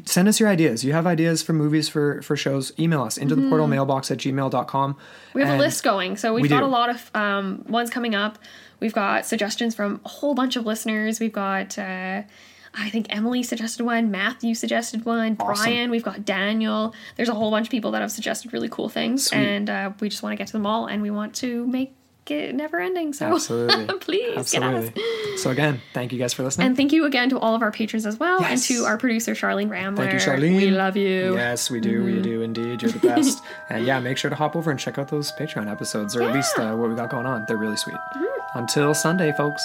[SPEAKER 1] Send us your ideas. You have ideas for movies for for shows? Email us into the portal mailbox at gmail.com.
[SPEAKER 2] Mm-hmm. We have a list going, so we've
[SPEAKER 1] we
[SPEAKER 2] got
[SPEAKER 1] do.
[SPEAKER 2] a lot of um, ones coming up. We've got suggestions from a whole bunch of listeners. We've got, uh, I think Emily suggested one, Matthew suggested one,
[SPEAKER 1] Awesome.
[SPEAKER 2] Brian. We've got Daniel. There's a whole bunch of people that have suggested really cool things,
[SPEAKER 1] Sweet.
[SPEAKER 2] and uh, we just want to get to them all, and we want to make it never ending. So
[SPEAKER 1] Absolutely. (laughs)
[SPEAKER 2] please get at us.
[SPEAKER 1] Absolutely. So again, thank you guys for listening.
[SPEAKER 2] And thank you again to all of our patrons as well,
[SPEAKER 1] Yes.
[SPEAKER 2] and to our producer Charlene Ramler.
[SPEAKER 1] Thank you, Charlene.
[SPEAKER 2] We love you.
[SPEAKER 1] Yes, we do.
[SPEAKER 2] Mm-hmm.
[SPEAKER 1] We do indeed. You're the best. (laughs) and yeah, make sure to hop over and check out those Patreon episodes, or at least uh, what we got going on. They're really sweet.
[SPEAKER 2] Mm-hmm.
[SPEAKER 1] Until Sunday, folks.